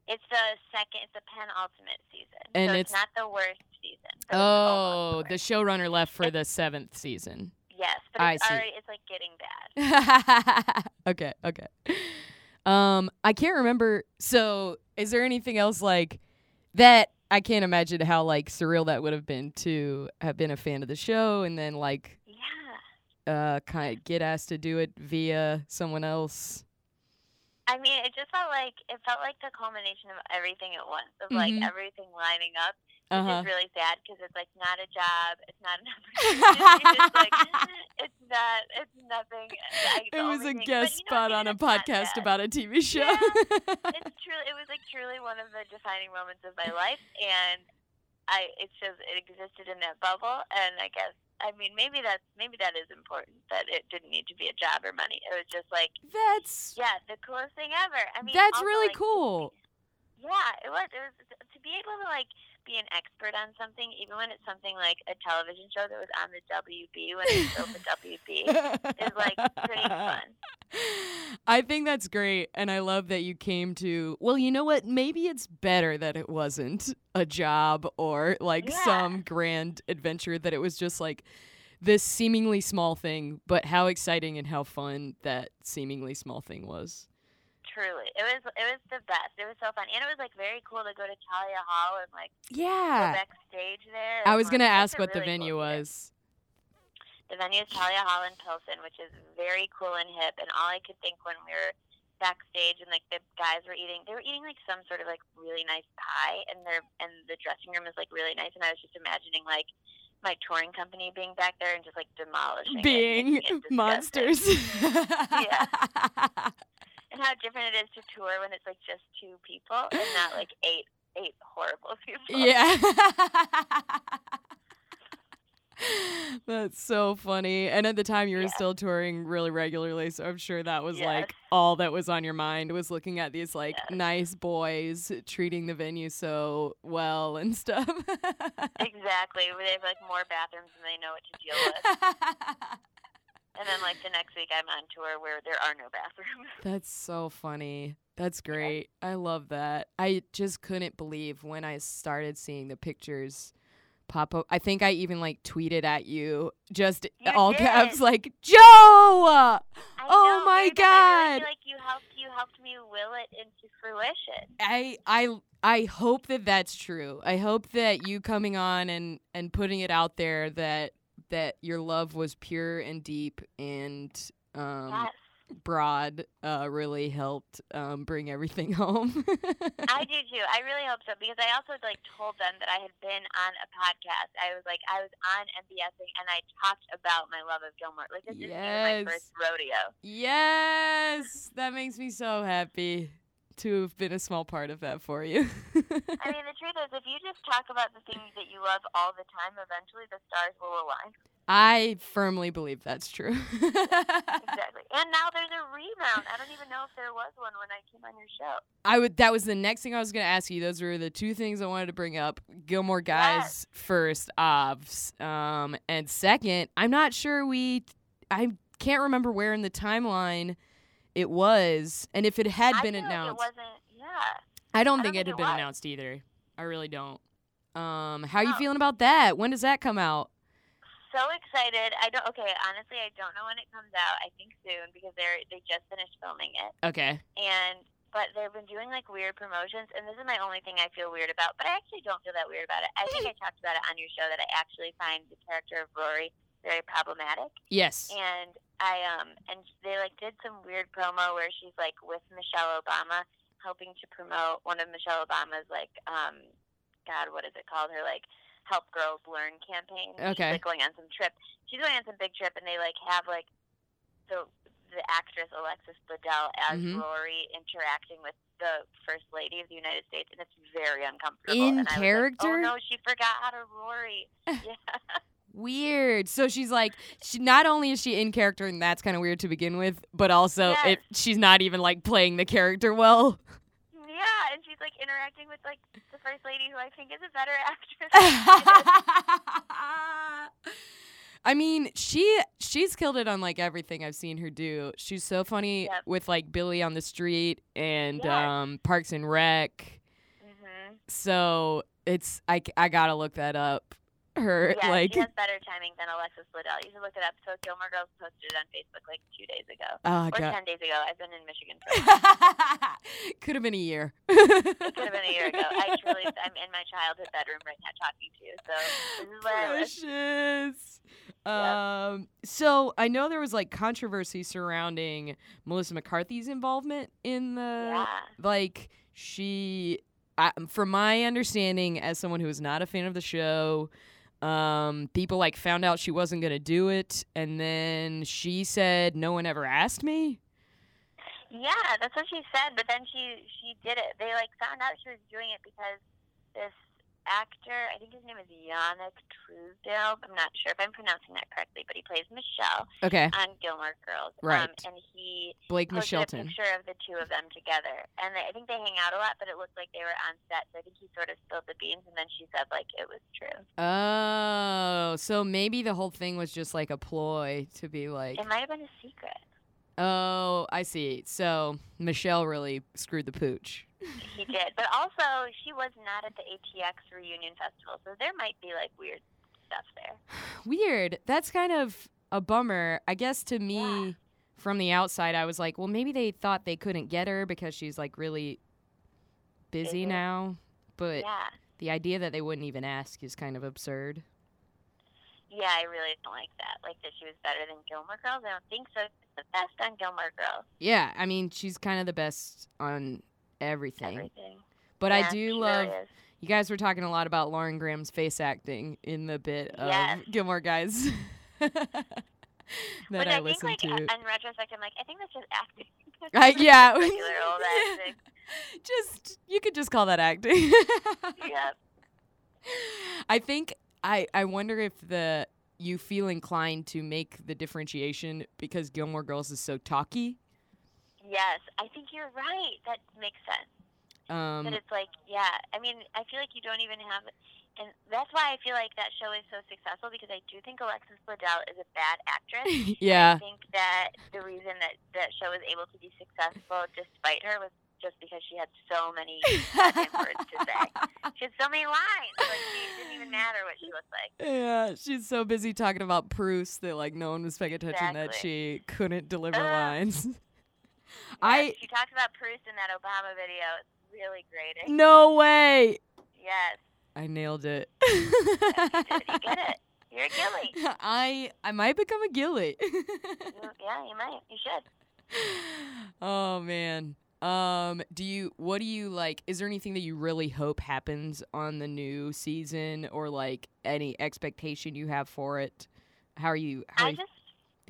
Speaker 9: It's the second. It's the penultimate season.
Speaker 1: And
Speaker 9: so
Speaker 1: it's-
Speaker 9: it's, not the worst season.
Speaker 1: Oh, the
Speaker 9: worst.
Speaker 1: showrunner left for the seventh season.
Speaker 9: Yes, but
Speaker 1: I
Speaker 9: it's
Speaker 1: see.
Speaker 9: already. It's like getting bad. <laughs>
Speaker 1: okay, okay. Um, I can't remember. So, is there anything else like that? I can't imagine how like surreal that would have been to have been a fan of the show and then like
Speaker 9: Yeah.
Speaker 1: uh kind of get asked to do it via someone else.
Speaker 9: I mean, it just felt like it felt like the culmination of everything at once, of like
Speaker 1: Mhm.
Speaker 9: everything lining up. Which
Speaker 1: Uh-huh.
Speaker 9: is really sad because it's like not a job, it's not an <laughs> opportunity. it's like <laughs> <laughs> it's not, it's nothing.
Speaker 1: It was a
Speaker 9: thing-
Speaker 1: guest
Speaker 9: but, you know,
Speaker 1: spot on a podcast about a TV show.
Speaker 9: it's truly it was like truly one of the defining moments of my life and I it shows it existed in that bubble and I guess I mean maybe that's maybe that is important that it didn't need to be a job or money. It was just like
Speaker 1: That's
Speaker 9: yeah, the coolest thing ever. I mean
Speaker 1: that's
Speaker 9: also,
Speaker 1: really
Speaker 9: like,
Speaker 1: cool.
Speaker 9: Yeah, it was. It was to be able to like be an expert on something, even when it's something like a television show that was on the WB when it was still the WB, is like pretty fun. <laughs>
Speaker 1: I think that's great. And I love that you came to, well, you know what? Maybe it's better that it wasn't a job or like
Speaker 9: Yeah.
Speaker 1: some grand adventure, that it was just like this seemingly small thing, but how exciting and how fun that seemingly small thing was.
Speaker 9: Truly, it was. It was the best. It was so fun, and it was like very cool to go to Thalia Hall and like go
Speaker 1: Yeah.
Speaker 9: backstage there.
Speaker 1: I was
Speaker 9: like,
Speaker 1: to ask what the venue
Speaker 9: cool
Speaker 1: was.
Speaker 9: The venue is Thalia Hall in Pilsen, which is very cool and hip. And all I could think when we were backstage and like the guys were eating, they were eating like some sort of like really nice pie, and their and the dressing room is like really nice. And I was just imagining like my touring company being back there and just like demolishing
Speaker 1: Being
Speaker 9: making it <laughs>
Speaker 1: monsters. <laughs>
Speaker 9: Yeah. <laughs> And how different it is to tour when it's like just two people and not like <sighs> eight eight horrible <laughs> people.
Speaker 1: Yeah. <laughs> That's so funny. And at the time you were
Speaker 9: Yeah.
Speaker 1: still touring really regularly, so I'm sure that was
Speaker 9: Yes.
Speaker 1: like all that was on your mind was looking at these like
Speaker 9: Yes.
Speaker 1: nice boys treating the venue so well and stuff. <laughs>
Speaker 9: Exactly. They have like more bathrooms than they know what to deal with. And then like the next week I'm on tour where there are no bathrooms. <laughs>
Speaker 1: That's so funny. That's great. I love that. I just couldn't believe when I started seeing the pictures pop up. I think I even like tweeted at you just
Speaker 9: You
Speaker 1: all
Speaker 9: did.
Speaker 1: caps like Jo.
Speaker 9: I
Speaker 1: Oh
Speaker 9: know,
Speaker 1: my
Speaker 9: very good. I really
Speaker 1: God.
Speaker 9: feel like you helped you helped me will it into fruition.
Speaker 1: I I I hope that that's true. I hope that you coming on and and putting it out there that that your love was pure and deep and um
Speaker 9: yes.
Speaker 1: broad uh really helped um bring everything <laughs> home.
Speaker 9: I do too. I really hope so because I also like told them that I had been on a podcast. I was like I was on MBSing and I talked about my love of Gilmore. Like this is my first rodeo.
Speaker 1: yes, that makes me so happy to have been a small part of that for you.
Speaker 9: I mean, the truth is, if you just talk about the things that you love all the time, eventually the stars will align.
Speaker 1: I firmly believe that's true. <laughs>
Speaker 9: Exactly. And now there's a rebound. I don't even know if there was one when I came on your show.
Speaker 1: I would. That was the next thing I was going to ask you. Those were the two things I wanted to bring up. Gilmore Guys
Speaker 9: Yes.
Speaker 1: first, obs, um, and second. I'm not sure we. I can't remember where in the timeline it was, and if it had
Speaker 9: I
Speaker 1: been
Speaker 9: like
Speaker 1: announced.
Speaker 9: it wasn't. Yeah.
Speaker 1: I don't
Speaker 9: I
Speaker 1: think
Speaker 9: don't
Speaker 1: it
Speaker 9: think
Speaker 1: had
Speaker 9: it
Speaker 1: been
Speaker 9: was.
Speaker 1: announced either. I really don't. Um, how are you
Speaker 9: Oh.
Speaker 1: feeling about that? When does that come out?
Speaker 9: So excited. I don't. Okay. Honestly, I don't know when it comes out. I think soon because they're they just finished filming it.
Speaker 1: Okay.
Speaker 9: and but they've been doing like weird promotions and this is my only thing I feel weird about but I actually don't feel that weird about it. I think I <laughs> talked about it on your show that I actually find the character of Rory very problematic
Speaker 1: Yes.
Speaker 9: and I um and they like did some weird promo where she's like with Michelle Obama helping to promote one of Michelle Obama's like um god what is it called her like help girls learn campaign.
Speaker 1: Okay.
Speaker 9: She's like going on some trip. She's going on some big trip and they like have like the the actress Alexis Bledel as
Speaker 1: Mhm.
Speaker 9: Rory interacting with the First Lady of the United States, and it's very uncomfortable.
Speaker 1: In
Speaker 9: and I was like,
Speaker 1: character?
Speaker 9: oh no, she forgot how to Rory. <laughs> yeah.
Speaker 1: Weird. So she's like, she not only is she in character, and that's kind of weird to begin with, but also
Speaker 9: Yes.
Speaker 1: it, she's not even like playing the character well.
Speaker 9: Yeah, and she's like interacting with like the First Lady, who I think is a better <laughs> actress. <laughs>
Speaker 1: I mean, she she's killed it on like everything I've seen her do. She's so funny
Speaker 9: Yep.
Speaker 1: with like Billy on the Street and
Speaker 9: Yes.
Speaker 1: um, Parks and Rec.
Speaker 9: hmm
Speaker 1: So it's I, I gotta look that up. Her
Speaker 9: Yeah,
Speaker 1: like
Speaker 9: she has better timing than Alexis Bledel. You should look it up. So Gilmore Girls posted it on Facebook like two days ago.
Speaker 1: oh
Speaker 9: Or
Speaker 1: god,
Speaker 9: ten days ago. I've been in Michigan for <laughs>
Speaker 1: could have been a year. <laughs>
Speaker 9: It could have been a year ago. I truly, I'm in my childhood bedroom right now talking to you. So this is where I live.
Speaker 1: Precious. <laughs> Um, so I know there was like controversy surrounding Melissa McCarthy's involvement in the
Speaker 9: Yeah.
Speaker 1: like she I, from my understanding, as someone who is not a fan of the show, um, people like found out she wasn't gonna do it, and then she said no one ever asked me.
Speaker 9: Yeah, that's what she said. But then she she did it. They like found out she was doing it because this actor, I think his name is Yannick Truesdale. I'm not sure if I'm pronouncing that correctly, but he plays Michel
Speaker 1: Okay,
Speaker 9: on Gilmore Girls. Um,
Speaker 1: Right.
Speaker 9: and he
Speaker 1: Blake
Speaker 9: posted a picture of the two of them together, and they, I think they hang out a lot. But it looked like they were on set, so I think he sort of spilled the beans, and then she said like it was true.
Speaker 1: Oh, so maybe the whole thing was just like a ploy to be like,
Speaker 9: It might have been a secret.
Speaker 1: oh, I see. So Michel really screwed the pooch.
Speaker 9: He did, but also she was not at the ATX reunion festival, so there might be like weird stuff there. <sighs>
Speaker 1: Weird. That's kind of a bummer. I guess to me,
Speaker 9: Yeah.
Speaker 1: from the outside, I was like, well, maybe they thought they couldn't get her because she's like really busy
Speaker 9: Busy.
Speaker 1: now. But
Speaker 9: yeah,
Speaker 1: the idea that they wouldn't even ask is kind of absurd.
Speaker 9: yeah, I really don't like that. Like that she was better than Gilmore Girls. I don't think so. The best on Gilmore Girls.
Speaker 1: Yeah, I mean, she's kind of the best on everything.
Speaker 9: Everything.
Speaker 1: But
Speaker 9: Yeah,
Speaker 1: I do love. You guys were talking a lot about Lauren Graham's face acting in the bit of
Speaker 9: Yes.
Speaker 1: Gilmore Guys <laughs> that
Speaker 9: Which
Speaker 1: I,
Speaker 9: I, think,
Speaker 1: listened
Speaker 9: like,
Speaker 1: to.
Speaker 9: in retrospect, I'm like, I think that's just acting. <laughs>
Speaker 1: I, yeah, <laughs> Yeah.
Speaker 9: acting.
Speaker 1: just you could just call that acting.
Speaker 9: Yep.
Speaker 1: I think I I wonder if the you feel inclined to make the differentiation because Gilmore Girls is so talky.
Speaker 9: Yes, I think you're right. That makes sense.
Speaker 1: Um,
Speaker 9: But it's like, yeah. I mean, I feel like you don't even have, and that's why I feel like that show is so successful because I do think Alexis Bledel is a bad actress. <laughs>
Speaker 1: yeah,
Speaker 9: I think that the reason that that show was able to be successful despite her was just because she had so many <laughs> words to say. She had so many lines. Like it didn't even matter what she looked like.
Speaker 1: yeah. She's so busy talking about Proust that like no one was paying attention that she couldn't deliver
Speaker 9: Ugh.
Speaker 1: lines. <laughs> I
Speaker 9: she talks about Proust in that Obama video. It's really great.
Speaker 1: no way.
Speaker 9: Yes,
Speaker 1: I nailed it.
Speaker 9: yes, you did. You get it. You're a gilly. <laughs>
Speaker 1: I I might become a gilly.
Speaker 9: Yeah, you might. You should. <laughs>
Speaker 1: oh man. Um, do you what do you like is there anything that you really hope happens on the new season or like any expectation you have for it? How are you how are
Speaker 9: I
Speaker 1: you
Speaker 9: just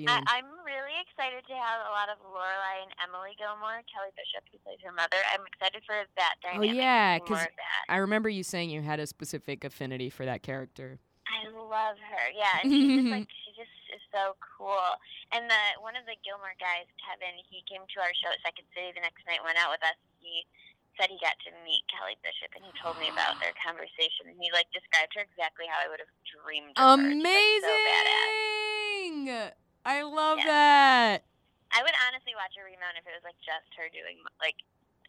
Speaker 9: I. I'm really excited to have a lot of Lorelai and Emily Gilmore, Kelly Bishop, who plays her mother. I'm excited for that
Speaker 1: oh,
Speaker 9: dynamic.
Speaker 1: oh yeah,
Speaker 9: to see more
Speaker 1: cuz. I remember you saying you had a specific affinity for that character.
Speaker 9: I love her. Yeah, and she's just like <laughs> she just is so cool. And the one of the Gilmore guys, Kevin, he came to our show at Second City the next night, went out with us. He said he got to meet Kelly Bishop, and he told me about their conversation. And he like described her exactly how I would have dreamed. Of her. She's, like, so badass.
Speaker 1: I love
Speaker 9: Yeah.
Speaker 1: that.
Speaker 9: I would honestly watch a remount if it was like just her doing like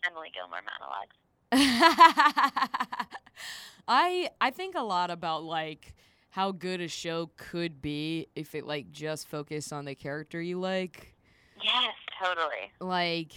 Speaker 9: Emily Gilmore monologues. <laughs>
Speaker 1: I I think a lot about like how good a show could be if it like just focused on the character you like.
Speaker 9: Yes, totally.
Speaker 1: Like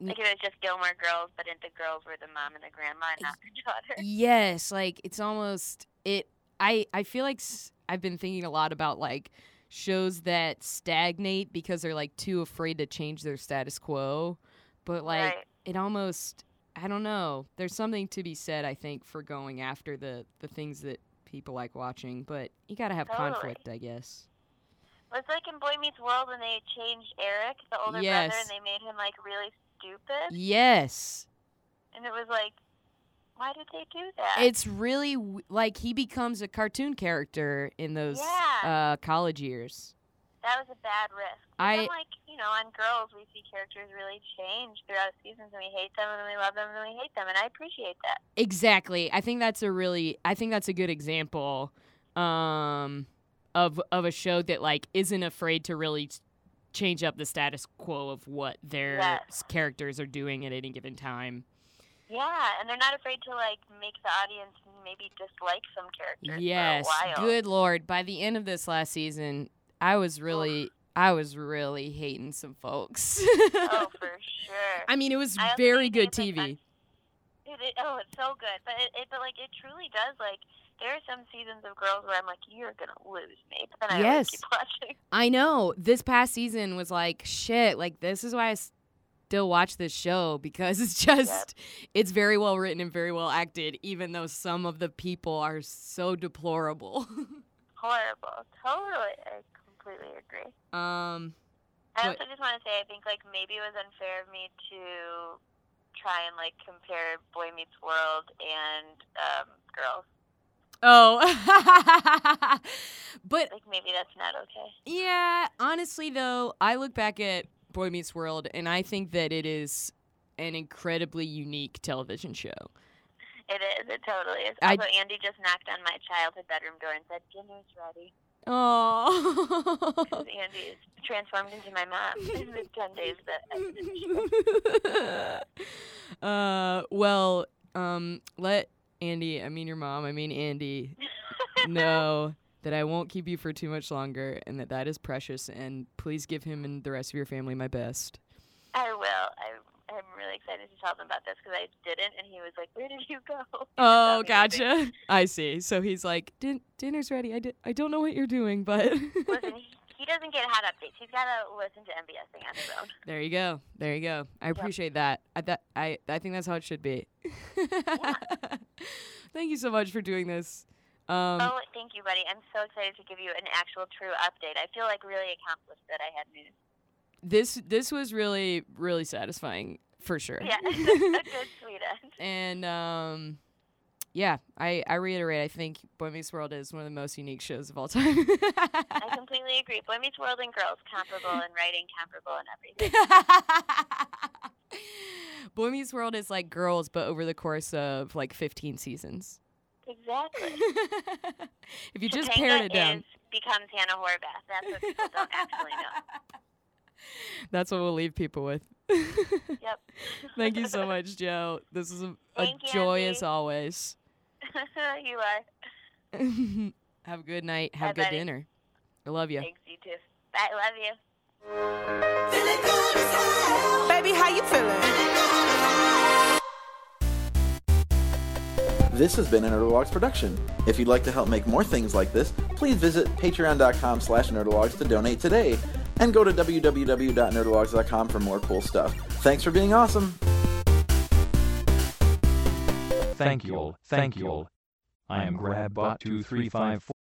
Speaker 9: Like if it was just Gilmore Girls, but if the girls were the mom and the grandma, and not the <laughs> daughter.
Speaker 1: yes, like it's almost it I I feel like I've been thinking a lot about like shows that stagnate because they're like too afraid to change their status quo. But like
Speaker 9: right.
Speaker 1: it almost I don't know. There's something to be said, I think, for going after the the things that people like watching, but you got to have
Speaker 9: Totally.
Speaker 1: conflict, I guess.
Speaker 9: Well, it's like in Boy Meets World when they changed Eric, the older brother, and they made him like really stupid,
Speaker 1: Yes.
Speaker 9: and it was like, why did they do that?
Speaker 1: It's really like he becomes a cartoon character in those
Speaker 9: Yeah.
Speaker 1: uh, college years.
Speaker 9: that was a bad risk.
Speaker 1: I-
Speaker 9: like you know, on Girls, we see characters really change throughout seasons, and we hate them, and then we love them, and then we hate them, and I appreciate that.
Speaker 1: Exactly. I think that's a really I think that's a good example um of of a show that like isn't afraid to really change up the status quo of what their
Speaker 9: Yes.
Speaker 1: characters are doing at any given time.
Speaker 9: Yeah, and they're not afraid to like make the audience maybe dislike some characters
Speaker 1: Yes.
Speaker 9: for a while.
Speaker 1: Good lord. By the end of this last season, I was really I was really hating some folks.
Speaker 9: Oh, <laughs> for sure.
Speaker 1: I mean, it was very good TV.
Speaker 9: It, it, oh, it's so good, but it, it, but like it truly does. Like there are some seasons of Girls where I'm like, you're gonna lose me, but then I
Speaker 1: Yes.
Speaker 9: keep <laughs> watching.
Speaker 1: I know. This past season was like shit. Like this is why I s- still watch this show because <laughs> it's just it's very well written and very well acted, even though some of the people are so deplorable. <laughs>
Speaker 9: Horrible. Totally. I completely agree.
Speaker 1: um,
Speaker 9: I
Speaker 1: But-
Speaker 9: also just want to say I think like maybe it was unfair of me to try and like compare Boy Meets World and um, Girls.
Speaker 1: oh, <laughs> but
Speaker 9: Like maybe that's not okay.
Speaker 1: Yeah, honestly though, I look back at Boy Meets World and I think that it is an incredibly unique television show.
Speaker 9: It is. It totally is.
Speaker 1: I-
Speaker 9: Also, Andy just knocked on my childhood bedroom door and said, "Dinner's ready."
Speaker 1: Oh.
Speaker 9: Because Andy is transformed into my mom <laughs> in the ten days that <laughs>
Speaker 1: uh well, um let Andy, I mean your mom, I mean Andy <laughs> know that I won't keep you for too much longer and that that is precious and please give him and the rest of your family my best.
Speaker 9: I will. I, I'm really excited to tell them about this because I didn't, and he was like, "Where did you go?" <laughs>
Speaker 1: Oh,
Speaker 9: Tell me everything.
Speaker 1: gotcha. I see. So he's like, Din- dinner's ready. I, di- I don't know what you're doing, but <laughs>
Speaker 9: Listen, he, he doesn't get hot updates. He's got to listen to MBSing on his own. <laughs>
Speaker 1: there you go. There you go. I appreciate that. I that I I think that's how it should be. Thank you so much for doing this. Um,
Speaker 9: oh, thank you, buddy. I'm so excited to give you an actual true update. I feel like really accomplished that I had news.
Speaker 1: this this was really really satisfying for sure.
Speaker 9: Yeah, a <laughs> <laughs> good sweet end.
Speaker 1: and um, yeah, I I reiterate. I think Boy Meets World is one of the most unique shows of all time. <laughs>
Speaker 9: I completely agree. Boy Meets World and Girls, comparable in writing, comparable in everything.
Speaker 1: Boy Meets World is like girls, but over the course of like 15 seasons.
Speaker 9: Exactly. <laughs>
Speaker 1: if you just
Speaker 9: Topanga
Speaker 1: pared it down,
Speaker 9: is, becomes Hannah Horvath. That's what people don't actually know. <laughs>
Speaker 1: that's what we'll leave people with.
Speaker 9: Yep. <laughs>
Speaker 1: Thank you so much, Jo. This is a, a
Speaker 9: Thank you,
Speaker 1: joy as always.
Speaker 9: you are.
Speaker 1: Have a good night. Have
Speaker 9: Bye,
Speaker 1: good
Speaker 9: buddy.
Speaker 1: dinner. I love you.
Speaker 9: Thanks, you too. Bye. Love you.
Speaker 2: Baby, how you feeling?
Speaker 10: This has been a Nerdlogues production. If you'd like to help make more things like this, please visit patreon.com slash nerdlogues to donate today. And go to www.nerdlogues.com for more cool stuff. Thanks for being awesome.
Speaker 11: Thank you all. Thank you all. I am GrabBot2354.